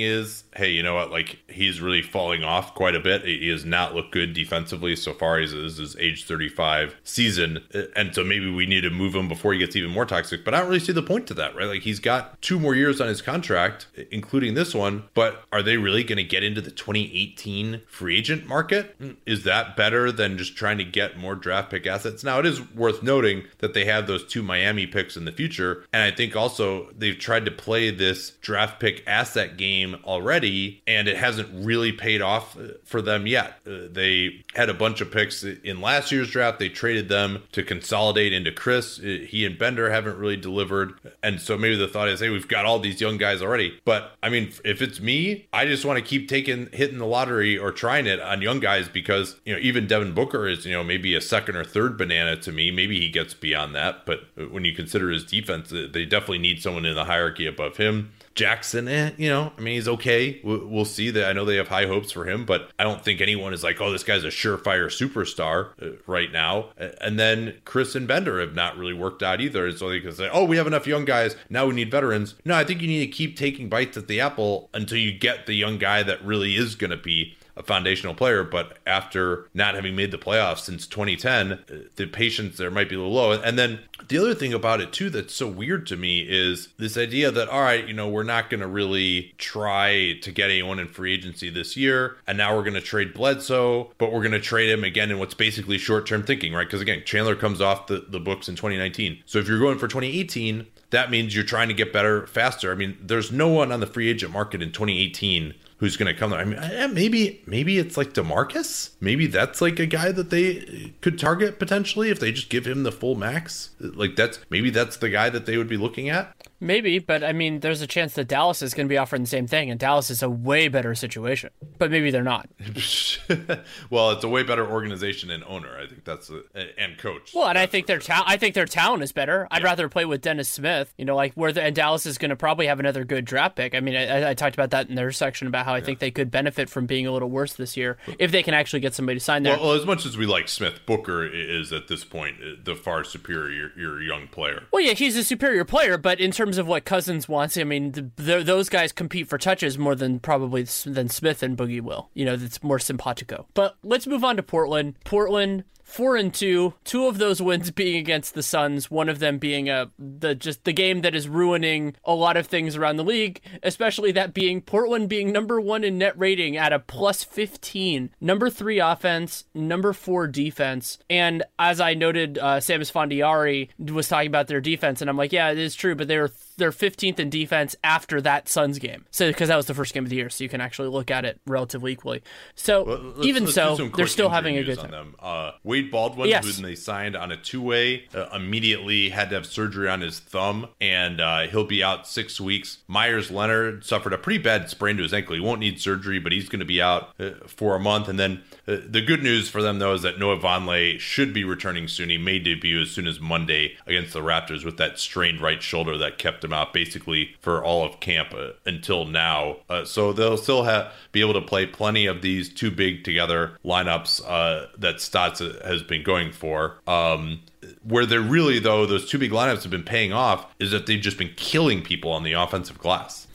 is, hey, you know what? Like he's really falling off quite a bit. He has not looked good defensively so far. He's this is age 35 season, uh, and so maybe we need to move him before he gets even more toxic. But I don't really see the point to that, right? Like he's got two more years on his contract, including this one. But are they really going to get into the 2018 free agent market? Mm, is that better than just trying to get more draft pick assets? Now it is worth noting that they have those two Miami picks in the future, and I think also they've tried to play this draft pick asset game already, and it hasn't really paid off uh, for them yet. Uh, they had a bunch of picks in last year's draft. They traded them to consolidate into Chriss. Uh, he and Bender haven't really delivered. And so maybe the thought is, hey, we've got all these young guys already. But I mean, if it's me, I just want to keep taking, hitting the lottery or trying it on young guys because, you know, even Devin Booker is, you know, maybe a second or third banana to me. Maybe he gets beyond that. But when you consider his defense, they definitely need someone in the hierarchy above him. Jackson, eh, you know, I mean, he's okay. We'll see that. I know they have high hopes for him, but I don't think anyone is like, oh, this guy's a surefire superstar uh, right now. And then Chriss and Bender have not really worked out either. so they can say, oh, we have enough young guys. Now we need veterans. No, I think you need to keep taking bites at the apple until you get the young guy that really is going to be a foundational player, but after not having made the playoffs since 2010, uh, the patience there might be a little low. And then the other thing about it too that's so weird to me is this idea that all right, you know, we're not going to really try to get anyone in free agency this year, and now we're going to trade Bledsoe, but we're going to trade him again in what's basically short-term thinking, right? Because again, Chandler comes off the, the books in 2019. So if you're going for 2018, that means you're trying to get better faster. I mean, there's no one on the free agent market in 2018 who's going to come there. I mean, maybe maybe it's like Demarcus. Maybe that's like a guy that they could target potentially if they just give him the full max. Like that's maybe that's the guy that they would be looking at. Maybe, but I mean, there's a chance that Dallas is going to be offering the same thing, and Dallas is a way better situation. But maybe they're not. well, it's a way better organization and owner. I think that's a, and coach. Well, and I think their town. I think their town is better. I'd yeah. rather play with Dennis Smith. You know, like where the, and Dallas is going to probably have another good draft pick. I mean, I, I, talked about that in their section about how I yeah. think they could benefit from being a little worse this year if they can actually get somebody to sign there. Well, well, as much as we like Smith, Booker is at this point uh, the far superior your young player. Well, yeah, he's a superior player, but in terms of what Cousins wants, I mean, the, the, those guys compete for touches more than probably than Smith and Boogie will. You know, that's more simpatico. But let's move on to Portland. Portland four and two. Two of those wins being against the Suns. One of them being a the just the game that is ruining a lot of things around the league, especially that being Portland being number one in net rating at a plus fifteen, number three offense, number four defense, and as I noted, uh, Sam Esfandiari was talking about their defense, and I'm like, yeah, it is true, but they're they're 15th in defense after that Suns game. So because that was the first game of the year, so you can actually look at it relatively equally. So Well, let's- even let's so, they're still having a good on time. them. Uh, Wade Baldwin, Yes. who they signed on a two-way, uh, immediately had to have surgery on his thumb, and uh, he'll be out six weeks. Meyers Leonard suffered a pretty bad sprain to his ankle. He won't need surgery, but he's going to be out uh, for a month. And then the good news for them, though, is that Noah Vonleh should be returning soon. He may debut as soon as Monday against the Raptors with that strained right shoulder that kept him out basically for all of camp uh, until now. Uh, so they'll still have be able to play plenty of these two big together lineups uh, that Stotts has been going for. Um, where they're really though those two big lineups have been paying off is that they've just been killing people on the offensive glass.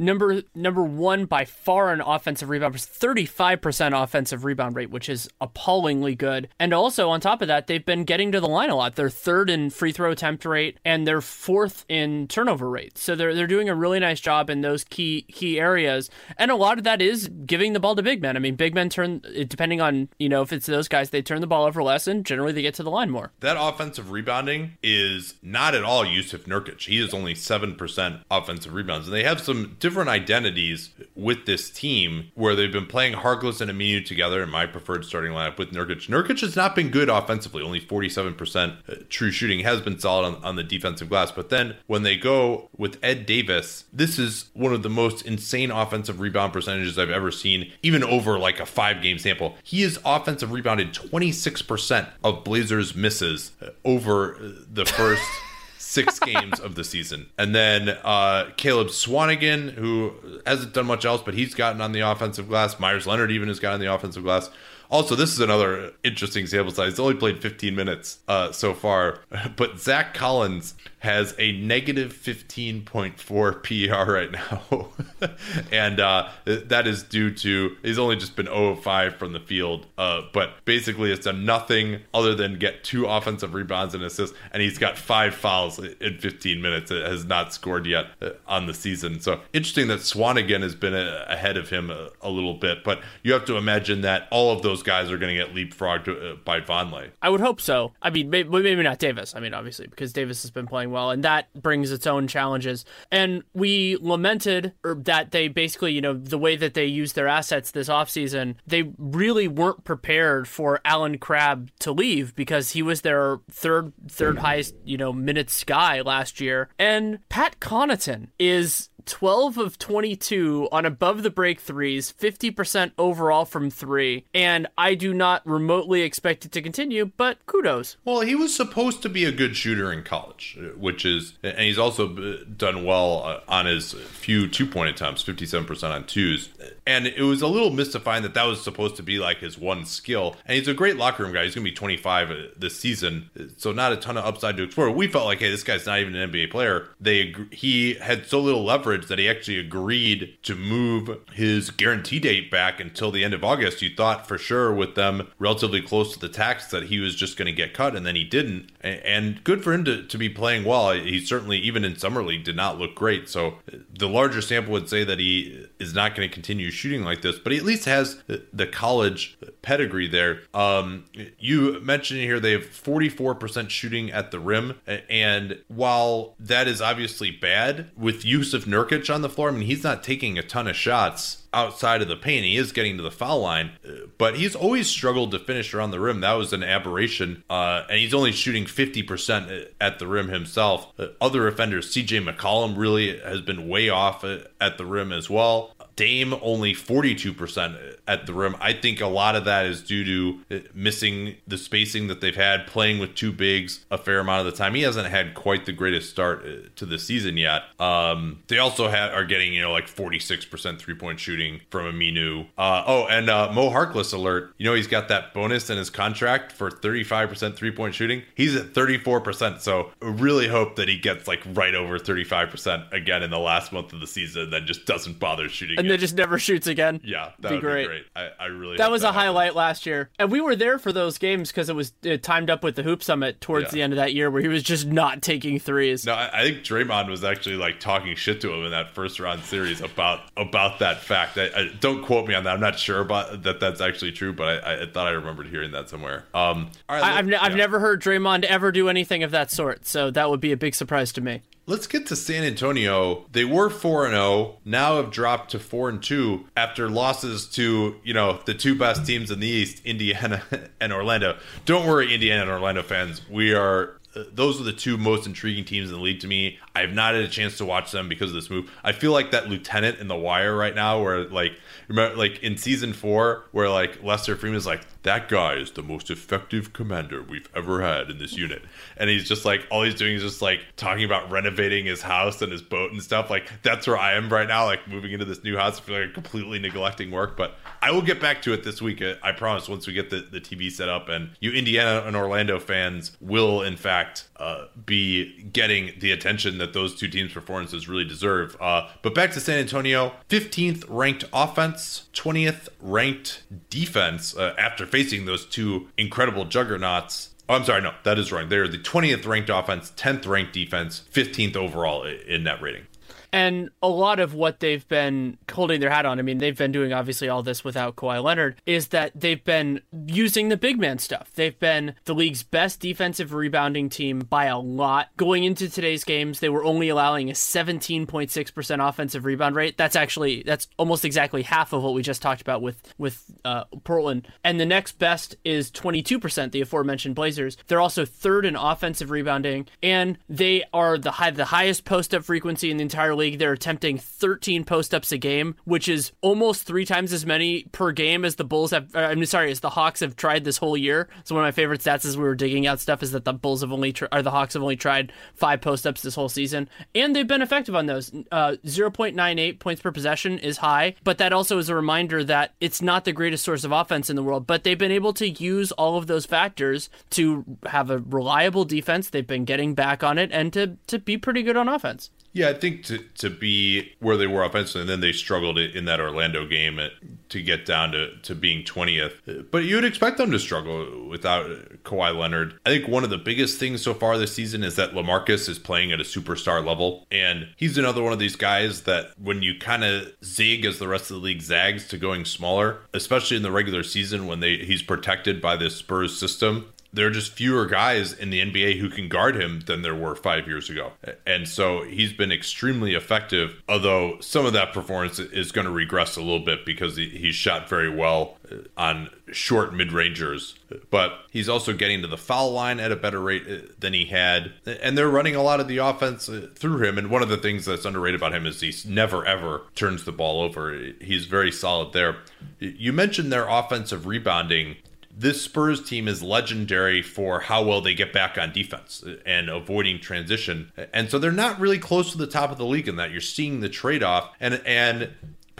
Number number one by far in offensive rebound, thirty five percent offensive rebound rate, which is appallingly good. And also on top of that, they've been getting to the line a lot. They're third in free throw attempt rate, and they're fourth in turnover rate. So they're they're doing a really nice job in those key key areas. And a lot of that is giving the ball to big men. I mean, big men turn depending on you know if it's those guys, they turn the ball over less, and generally they get to the line more. That offensive rebounding is not at all Jusuf Nurkic. He is only 7% offensive rebounds. And they have some different identities with this team where they've been playing Harkless and Aminu together in my preferred starting lineup with Nurkic. Nurkic has not been good offensively, only 47% uh, true shooting, has been solid on, on the defensive glass. But then when they go with Ed Davis, this is one of the most insane offensive rebound percentages I've ever seen, even over like a five game sample. He is offensive rebounded 26% of Blazers misses uh, over uh, the first six games of the season. And then uh, Caleb Swanigan, who hasn't done much else, but he's gotten on the offensive glass. Meyers Leonard even has gotten on the offensive glass. Also, this is another interesting sample size. He's only played 15 minutes uh, so far, but Zach Collins has a negative 15.4 PER right now. and uh, that is due to, he's only just been 0 of 5 from the field. Uh, but basically, it's done nothing other than get two offensive rebounds and assists. And he's got five fouls in 15 minutes. It has not scored yet uh, on the season. So interesting that Swanigan has been a- ahead of him a, a little bit. But you have to imagine that all of those guys are going to get leapfrogged uh, by Vonleh. I would hope so. I mean, maybe, maybe not Davis. I mean, obviously, because Davis has been playing well, and that brings its own challenges. And we lamented er, that they basically, you know, the way that they used their assets this offseason, they really weren't prepared for Allen Crabbe to leave because he was their third third highest, you know, minutes guy last year. And Pat Connaughton is 12 of 22 on above the break threes, 50% overall from three. And I do not remotely expect it to continue, but kudos. Well, he was supposed to be a good shooter in college, uh, which is, and he's also uh, done well uh, on his few two point attempts, 57% on twos. And it was a little mystifying that that was supposed to be like his one skill. And he's a great locker room guy. He's going to be 25 uh, this season, so not a ton of upside to explore. We felt like, hey, this guy's not even an NBA player. They he had so little leverage that he actually agreed to move his guarantee date back until the end of August. You thought for sure with them relatively close to the tax that he was just going to get cut, and then he didn't. And good for him to, to be playing well. He certainly, even in summer league, did not look great. So uh, the larger sample would say that he is not going to continue shooting like this, but he at least has the college pedigree there. Um, you mentioned here they have 44% shooting at the rim, and while that is obviously bad with of Nurkic on the floor, I mean he's not taking a ton of shots outside of the paint. He is getting to the foul line, but he's always struggled to finish around the rim. That was an aberration, uh, and he's only shooting 50% at the rim himself. Uh, other offenders, CJ McCollum, really has been way off uh, at the rim as well. Dame only 42% at the rim. I think a lot of that is due to missing the spacing that they've had, playing with two bigs a fair amount of the time. He hasn't had quite the greatest start uh, to the season yet. Um, they also ha- are getting, you know, like 46% three point shooting from Aminu. Uh, oh, and uh, Mo Harkless alert. You know, he's got that bonus in his contract for 35% three point shooting. He's at 34%. So really hope that he gets like right over 35% again in the last month of the season, then just doesn't bother shooting. And then just never shoots again. Yeah, that Be would great. be great. I, I really That was a happens. highlight last year, and we were there for those games because it was uh, timed up with the Hoop Summit towards Yeah. the end of that year, where he was just not taking threes. No, I, I think Draymond was actually like talking shit to him in that first round series about about that fact. I, I, don't quote me on that. I'm not sure about that. That's actually true, but I, I thought I remembered hearing that somewhere. Um, right, I, I've, ne- let- I've never heard Draymond ever do anything of that sort, so that would be a big surprise to me. Let's get to San Antonio. They were 4 and 0, now have dropped to 4 and 2 after losses to, you know, the two best teams in the East, Indiana and Orlando. Don't worry Indiana and Orlando fans. We are uh, those are the two most intriguing teams in the league to me. I have not had a chance to watch them because of this move. I feel like that lieutenant in the wire right now where like remember like in season 4 where like Lester Freamon is like that guy is the most effective commander we've ever had in this unit. And he's just like all he's doing is just like talking about renovating his house and his boat and stuff. Like that's where I am right now, like moving into this new house. Like completely neglecting work, but I will get back to it this week. uh, I promise. Once we get the, the TV set up, and you Indiana and Orlando fans will in fact uh, be getting the attention that those two teams' performances really deserve. Uh, but back to San Antonio, 15th ranked offense, 20th ranked defense uh, after facing those two incredible juggernauts. Oh, I'm sorry, no, that is wrong. They're the 20th ranked offense, 10th ranked defense, 15th overall in net rating. And a lot of what they've been holding their hat on, I mean, they've been doing obviously all this without Kawhi Leonard, is that they've been using the big man stuff. They've been the league's best defensive rebounding team by a lot. Going into today's games, they were only allowing a 17.6% offensive rebound rate. That's actually, that's almost exactly half of what we just talked about with, with uh, Portland. And the next best is 22%, the aforementioned Blazers. They're also third in offensive rebounding, and they are the high, the highest post up frequency in the entire league. They're attempting 13 post ups a game, which is almost three times as many per game as the Bulls have. uh, I'm sorry, as the Hawks have tried this whole year. So one of my favorite stats as we were digging out stuff is that the Bulls have only tr- or the Hawks have only tried five post ups this whole season, and they've been effective on those. Uh, 0.98 points per possession is high, but that also is a reminder that it's not the greatest source of offense in the world. But they've been able to use all of those factors to have a reliable defense. They've been getting back on it and to to be pretty good on offense. Yeah, I think to, to be where they were offensively, and then they struggled in that Orlando game to get down to, to being 20th. But you would expect them to struggle without Kawhi Leonard. I think one of the biggest things so far this season is that LaMarcus is playing at a superstar level. And he's another one of these guys that when you kind of zig as the rest of the league zags to going smaller, especially in the regular season when they he's protected by this Spurs system, there are just fewer guys in the NBA who can guard him than there were five years ago. And so he's been extremely effective, although some of that performance is going to regress a little bit because he, he's shot very well uh, on short mid rangers. But he's also getting to the foul line at a better rate uh, than he had. And they're running a lot of the offense uh, through him. And one of the things that's underrated about him is he never, ever turns the ball over. He's very solid there. You mentioned their offensive rebounding this Spurs team is legendary for how well they get back on defense and avoiding transition. And so they're not really close to the top of the league in that. You're seeing the trade off. And and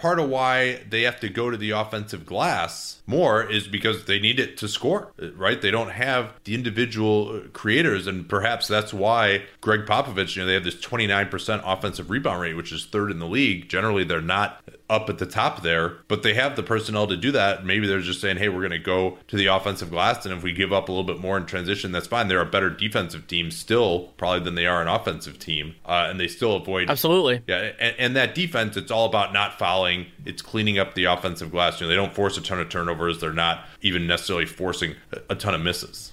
part of why they have to go to the offensive glass more is because they need it to score, right? They don't have the individual creators, and perhaps that's why Gregg Popovich, you know, they have this 29% offensive rebound rate, which is third in the league. Generally, they're not up at the top there, but they have the personnel to do that. Maybe they're just saying, hey, we're going to go to the offensive glass, and if we give up a little bit more in transition, that's fine. They're a better defensive team still, probably than they are an offensive team, uh, and they still avoid Absolutely. yeah, and, and that defense, it's all about not fouling. It's cleaning up the offensive glass. You know, they don't force a ton of turnovers. They're not even necessarily forcing a- a ton of misses.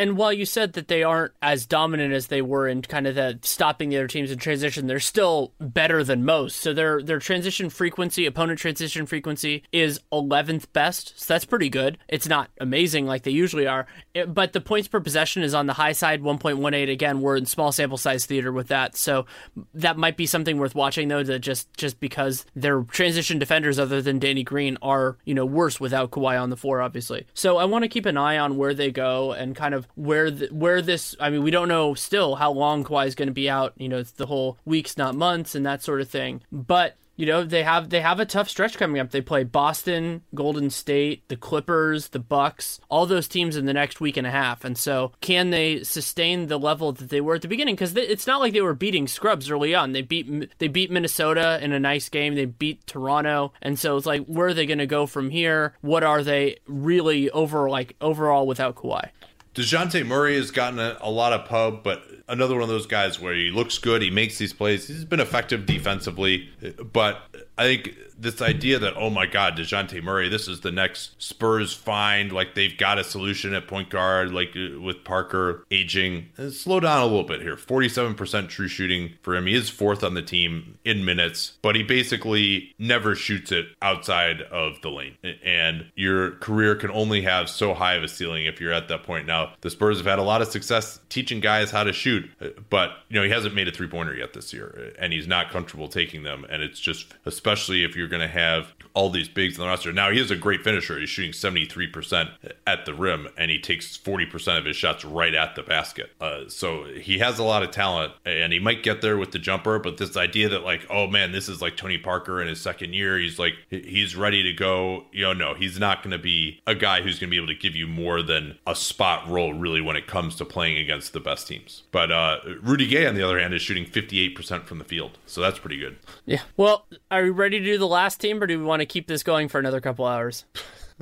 And while you said that they aren't as dominant as they were in kind of the stopping the other teams in transition, they're still better than most. So their their transition frequency, opponent transition frequency, is 11th best. So that's pretty good. It's not amazing like they usually are, It- but the points per possession is on the high side, 1.18. Again, we're in small sample size theater with that, so that might be something worth watching though. To just just because their transition defenders, other than Danny Green, are you know worse without Kawhi on the floor, obviously. So I want to keep an eye on where they go and kind of where the, where this. I mean, we don't know still how long Kawhi is going to be out. You know, it's the whole weeks, not months, and that sort of thing. But you know they have they have a tough stretch coming up. They play Boston, Golden State, the Clippers, the Bucks, all those teams in the next week and a half. And so, can they sustain the level that they were at the beginning? Because it's not like they were beating scrubs early on. They beat they beat Minnesota in a nice game. They beat Toronto, and so it's like, where are they going to go from here? What are they really over like overall without Kawhi? Dejounte Murray has gotten a, a, lot of pub, but another one of those guys where he looks good, he makes these plays, he's been effective defensively, but I think this idea that oh my god, Dejounte Murray, this is the next Spurs find, like they've got a solution at point guard, like uh, with Parker aging. Uh, slow down a little bit here. Forty-seven percent true shooting for him. He is fourth on the team in minutes, but he basically never shoots it outside of the lane. And your career can only have so high of a ceiling if you're at that point. Now the Spurs have had a lot of success teaching guys how to shoot, uh, but you know he hasn't made a three-pointer yet this year, and he's not comfortable taking them. And it's just especially if you're going to have all these bigs in the roster. Now he is a great finisher. He's shooting 73% at the rim, and he takes 40% of his shots right at the basket. Uh, so he has a lot of talent, and he might get there with the jumper. But this idea that like, oh man, this is like Tony Parker in his second year. He's like he's ready to go. You know, no, he's not going to be a guy who's going to be able to give you more than a spot role really when it comes to playing against the best teams. But uh, Rudy Gay, on the other hand, is shooting 58% from the field, so that's pretty good. Yeah. Well, we ready to do the last team, or do we want to keep this going for another couple hours?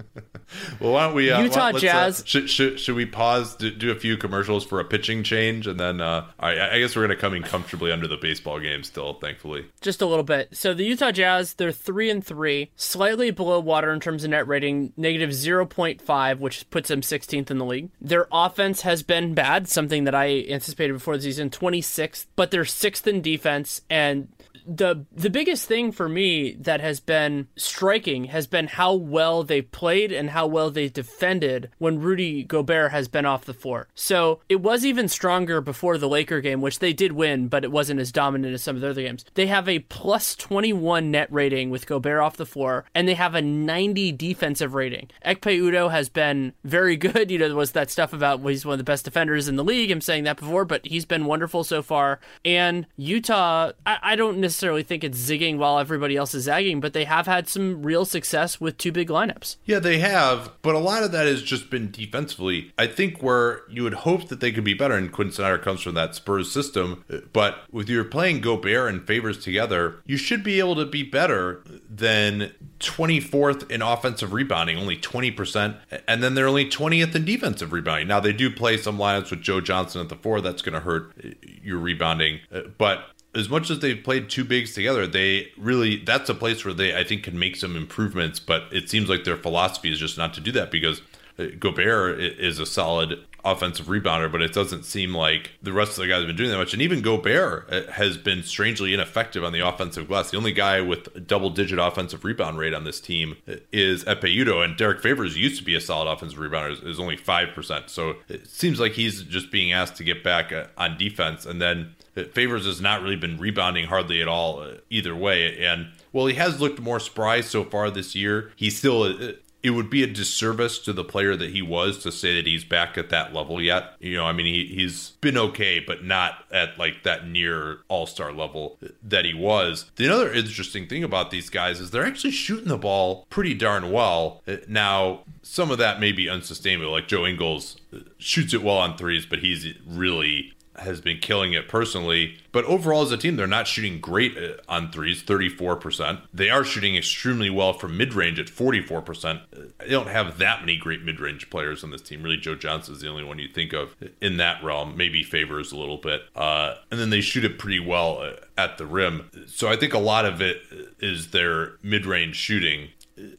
well, why don't we uh, Utah uh, Jazz? Uh, should, should, should we pause to do, a few commercials for a pitching change, and then uh, I, I guess we're gonna come in comfortably under the baseball game still, thankfully. Just a little bit. So the Utah Jazz, they're three and three, slightly below water in terms of net rating, negative zero point five, which puts them 16th in the league. Their offense has been bad, something that I anticipated before the season, 26th, but they're sixth in defense and the the biggest thing for me that has been striking has been how well they played and how well they defended when Rudy Gobert has been off the floor. So it was even stronger before the Laker game, which they did win, but it wasn't as dominant as some of the other games. They have a plus 21 net rating with Gobert off the floor, and they have a 90 defensive rating. Ekpe Udoh has been very good. You know, there was that stuff about well, he's one of the best defenders in the league. I'm saying that before, but he's been wonderful so far. And Utah, I, I don't necessarily necessarily think it's zigging while everybody else is zagging, but they have had some real success with two big lineups. Yeah, they have, but a lot of that has just been defensively. I think where you would hope that they could be better, and Quin Snyder comes from that Spurs system, but with your playing Gobert and Favors together, you should be able to be better than 24th in offensive rebounding, only 20%, and then they're only 20th in defensive rebounding. Now, they do play some lineups with Joe Johnson at the four, that's going to hurt uh, your rebounding, uh, but as much as they've played two bigs together, they really that's a place where they I think can make some improvements. But it seems like their philosophy is just not to do that because uh, Gobert is a solid offensive rebounder, but it doesn't seem like the rest of the guys have been doing that much. And even Gobert uh, has been strangely ineffective on the offensive glass. The only guy with double digit offensive rebound rate on this team uh, is Ekpe Udoh, and Derrick Favors used to be a solid offensive rebounder, is only 5%. So it seems like he's just being asked to get back on defense. And then Favors has not really been rebounding hardly at all uh, either way. And well, he has looked more spry so far this year. He still. Uh, it would be a disservice to the player that he was to say that he's back at that level yet. You know, I mean, he, he's been okay, but not at like that near all star level that he was. The other interesting thing about these guys is they're actually shooting the ball pretty darn well. Uh, now, some of that may be unsustainable. Like Joe Ingles shoots it well on threes, but he's really has been killing it personally. But overall, as a team, they're not shooting great uh, on threes, 34%. They are shooting extremely well from mid range at 44%. They don't have that many great mid range players on this team. Really, Joe Johnson is the only one you think of in that realm. Maybe Favors a little bit. Uh, and then they shoot it pretty well uh, at the rim. So I think a lot of it is their mid range shooting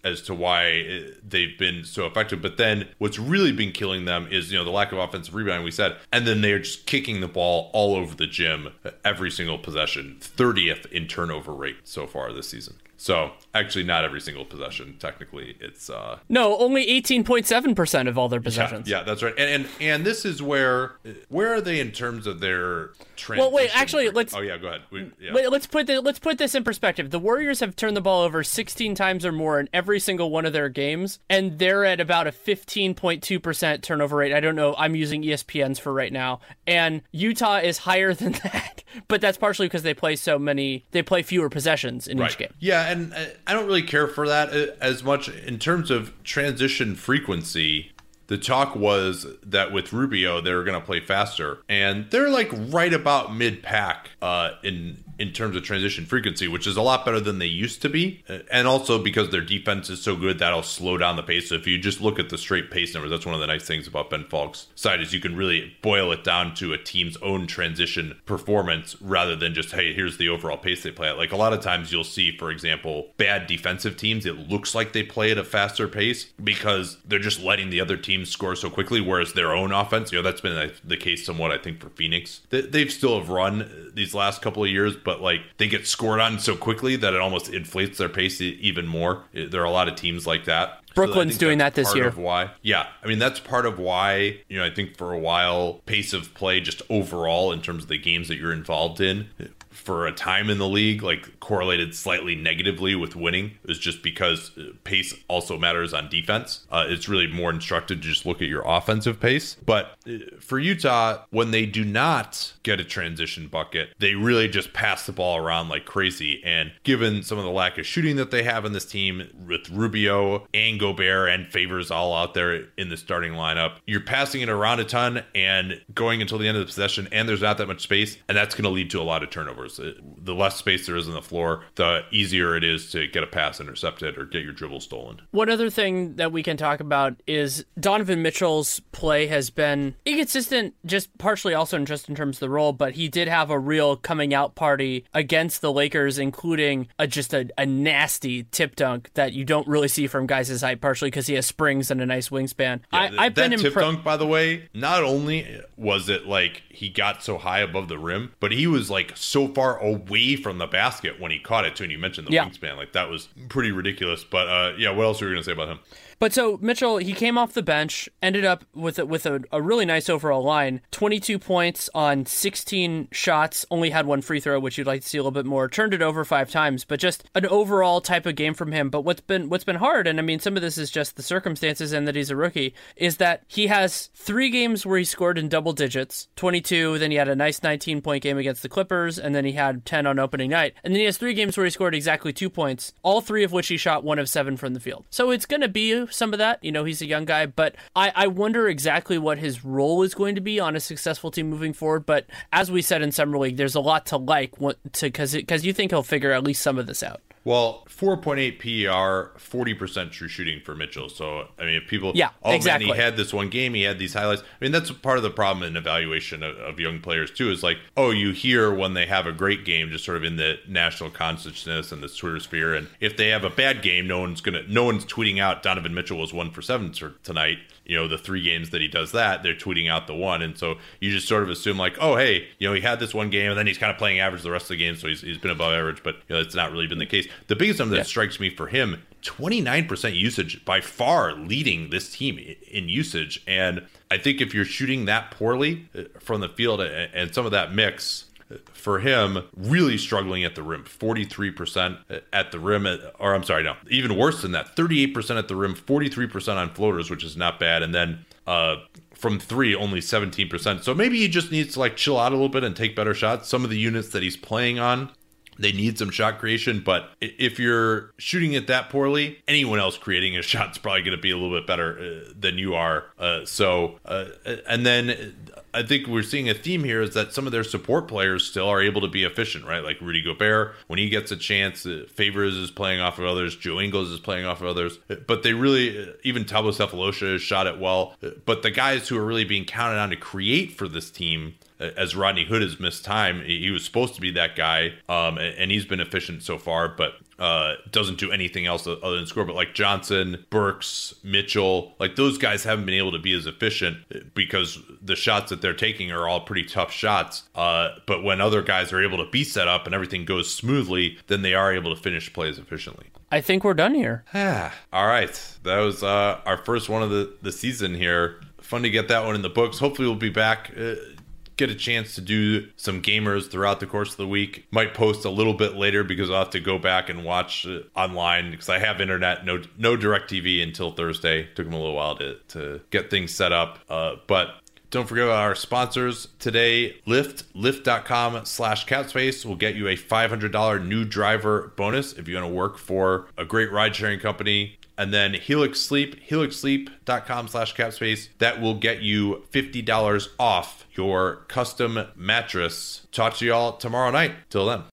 as to why uh, they've been so effective. But then what's really been killing them is, you know, the lack of offensive rebounding we said. And then they're just kicking the ball all over the gym every single possession, 30th in turnover rate so far this season. So actually, not every single possession. Technically, it's uh, no, only eighteen point seven percent of all their possessions. Yeah, yeah, that's right. And, and and this is where where are they in terms of their? Well, wait, actually, let's. Oh yeah, go ahead. We, yeah. Wait, let's put the, let's put this in perspective. The Warriors have turned the ball over sixteen times or more in every single one of their games, and they're at about a fifteen point two percent turnover rate. I don't know. I'm using ESPN's for right now, and Utah is higher than that. But that's partially because they play so many. They play fewer possessions in right. each game. Yeah, and uh, I don't really care for that uh, as much in terms of transition frequency. The talk was that with Rubio they were going to play faster, and they're like right about mid pack uh, in in terms of transition frequency, which is a lot better than they used to be. Uh, and also because their defense is so good, that'll slow down the pace. So if you just look at the straight pace numbers, that's one of the nice things about Ben Falk's side is you can really boil it down to a team's own transition performance rather than just, hey, here's the overall pace they play at. Like a lot of times you'll see, for example, bad defensive teams, it looks like they play at a faster pace because they're just letting the other teams score so quickly, whereas their own offense, you know, that's been the case somewhat, I think, for Phoenix. They've still have run these last couple of years, but like they get scored on so quickly that it almost inflates their pace even more. There are a lot of teams like that. Brooklyn's so doing that this year. why? Yeah, I mean that's part of why you know I think for a while pace of play just overall in terms of the games that you're involved in for a time in the league, like correlated slightly negatively with winning, is just because uh, pace also matters on defense. Uh, it's really more instructive to just look at your offensive pace. But uh, for Utah, when they do not get a transition bucket, they really just pass the ball around like crazy. And given some of the lack of shooting that they have in this team with Rubio and Gobert and Favors all out there in the starting lineup, you're passing it around a ton and going until the end of the possession, and there's not that much space, and that's going to lead to a lot of turnovers. Uh, the less space there is on the floor, the easier it is to get a pass intercepted or get your dribble stolen. One other thing that we can talk about is Donovan Mitchell's play has been inconsistent, just partially also in just in terms of the role, but he did have a real coming out party against the Lakers, including a, just a, a nasty tip dunk that you don't really see from guys his height, partially because he has springs and a nice wingspan. Yeah, I, have been tip impre- dunk, by the way. Not only was it like he got so high above the rim, but he was like so far away from the basket when he caught it too. And you mentioned the yeah. wingspan, like that was pretty ridiculous. But uh, yeah, what else were you gonna say about him? But so Mitchell, he came off the bench, ended up with a, with a, a really nice overall line. 22 points on 16 shots, only had one free throw, which you'd like to see a little bit more. Turned it over five times, but just an overall type of game from him. But what's been what's been hard, and I mean some of this is just the circumstances and that he's a rookie, is that he has three games where he scored in double digits, 22. Then he had a nice 19 point game against the Clippers, and then he had 10 on opening night. And then he has three games where he scored exactly two points, all three of which he shot one of seven from the field. So it's going to be some of that. You know, he's a young guy, but I, I wonder exactly what his role is going to be on a successful team moving forward. But as we said in Summer League, there's a lot to like to because because you think he'll figure at least some of this out. Well, 4.8 PER, 40% true shooting for Mitchell. So, I mean, if people, yeah, oh exactly. man, he had this one game, he had these highlights. I mean, that's part of the problem in evaluation of, of, young players, too, is like, oh, you hear when they have a great game, just sort of in the national consciousness and the Twitter sphere. And if they have a bad game, no one's going to, no one's tweeting out Donovan Mitchell was one for seven tonight you know the three games that he does that they're tweeting out the one. And so you just sort of assume like oh hey you know he had this one game and then he's kind of playing average the rest of the game so he's, he's been above average but you know it's not really been the case. The biggest number that yeah. strikes me for him 29% usage by far leading this team in usage. And i think if you're shooting that poorly uh, from the field and some of that mix for him, really struggling at the rim. 43% at the rim, or I'm sorry, no, even worse than that. 38% at the rim, 43% on floaters, which is not bad. And then uh, from three, only 17%. So maybe he just needs to like chill out a little bit and take better shots. Some of the units that he's playing on they need some shot creation, but if you're shooting it that poorly, anyone else creating a shot is probably going to be a little bit better uh, than you are. Uh, so, uh, and then I think we're seeing a theme here is that some of their support players still are able to be efficient, right? Like Rudy Gobert, when he gets a chance, uh, Favors is playing off of others, Joe Ingles is playing off of others, but they really, uh, even Thabo Sefolosha has shot it well. But the guys who are really being counted on to create for this team as Rodney Hood has missed time. He was supposed to be that guy, um, and he's been efficient so far. But uh, doesn't do anything else other than score. But like Johnson, Burks, Mitchell, like those guys haven't been able to be as efficient because the shots that they're taking are all pretty tough shots. Uh, but when other guys are able to be set up and everything goes smoothly, then they are able to finish plays efficiently. I think we're done here. all right. That was uh, our first one of the, the season here. Fun to get that one in the books. Hopefully, we'll be back. Uh, get a chance to do some gamers throughout the course of the week. Might post a little bit later because I'll have to go back and watch online because I have internet, no no DirecTV until Thursday. Took them a little while to, to get things set up. Uh, but don't forget about our sponsors today. Lyft, lyft.com slash capspace will get you a $500 new driver bonus if you want to work for a great ride sharing company. And then Helix Sleep, helixsleep.com slash capspace. That will get you $50 off your custom mattress. Talk to y'all tomorrow night. Till then.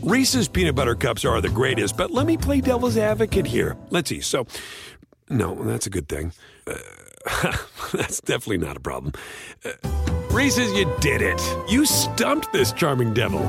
Reese's peanut butter cups are the greatest, but let me play devil's advocate here. Let's see. So, no, that's a good thing. Uh, That's definitely not a problem. Uh, Reese's, you did it. You stumped this charming devil.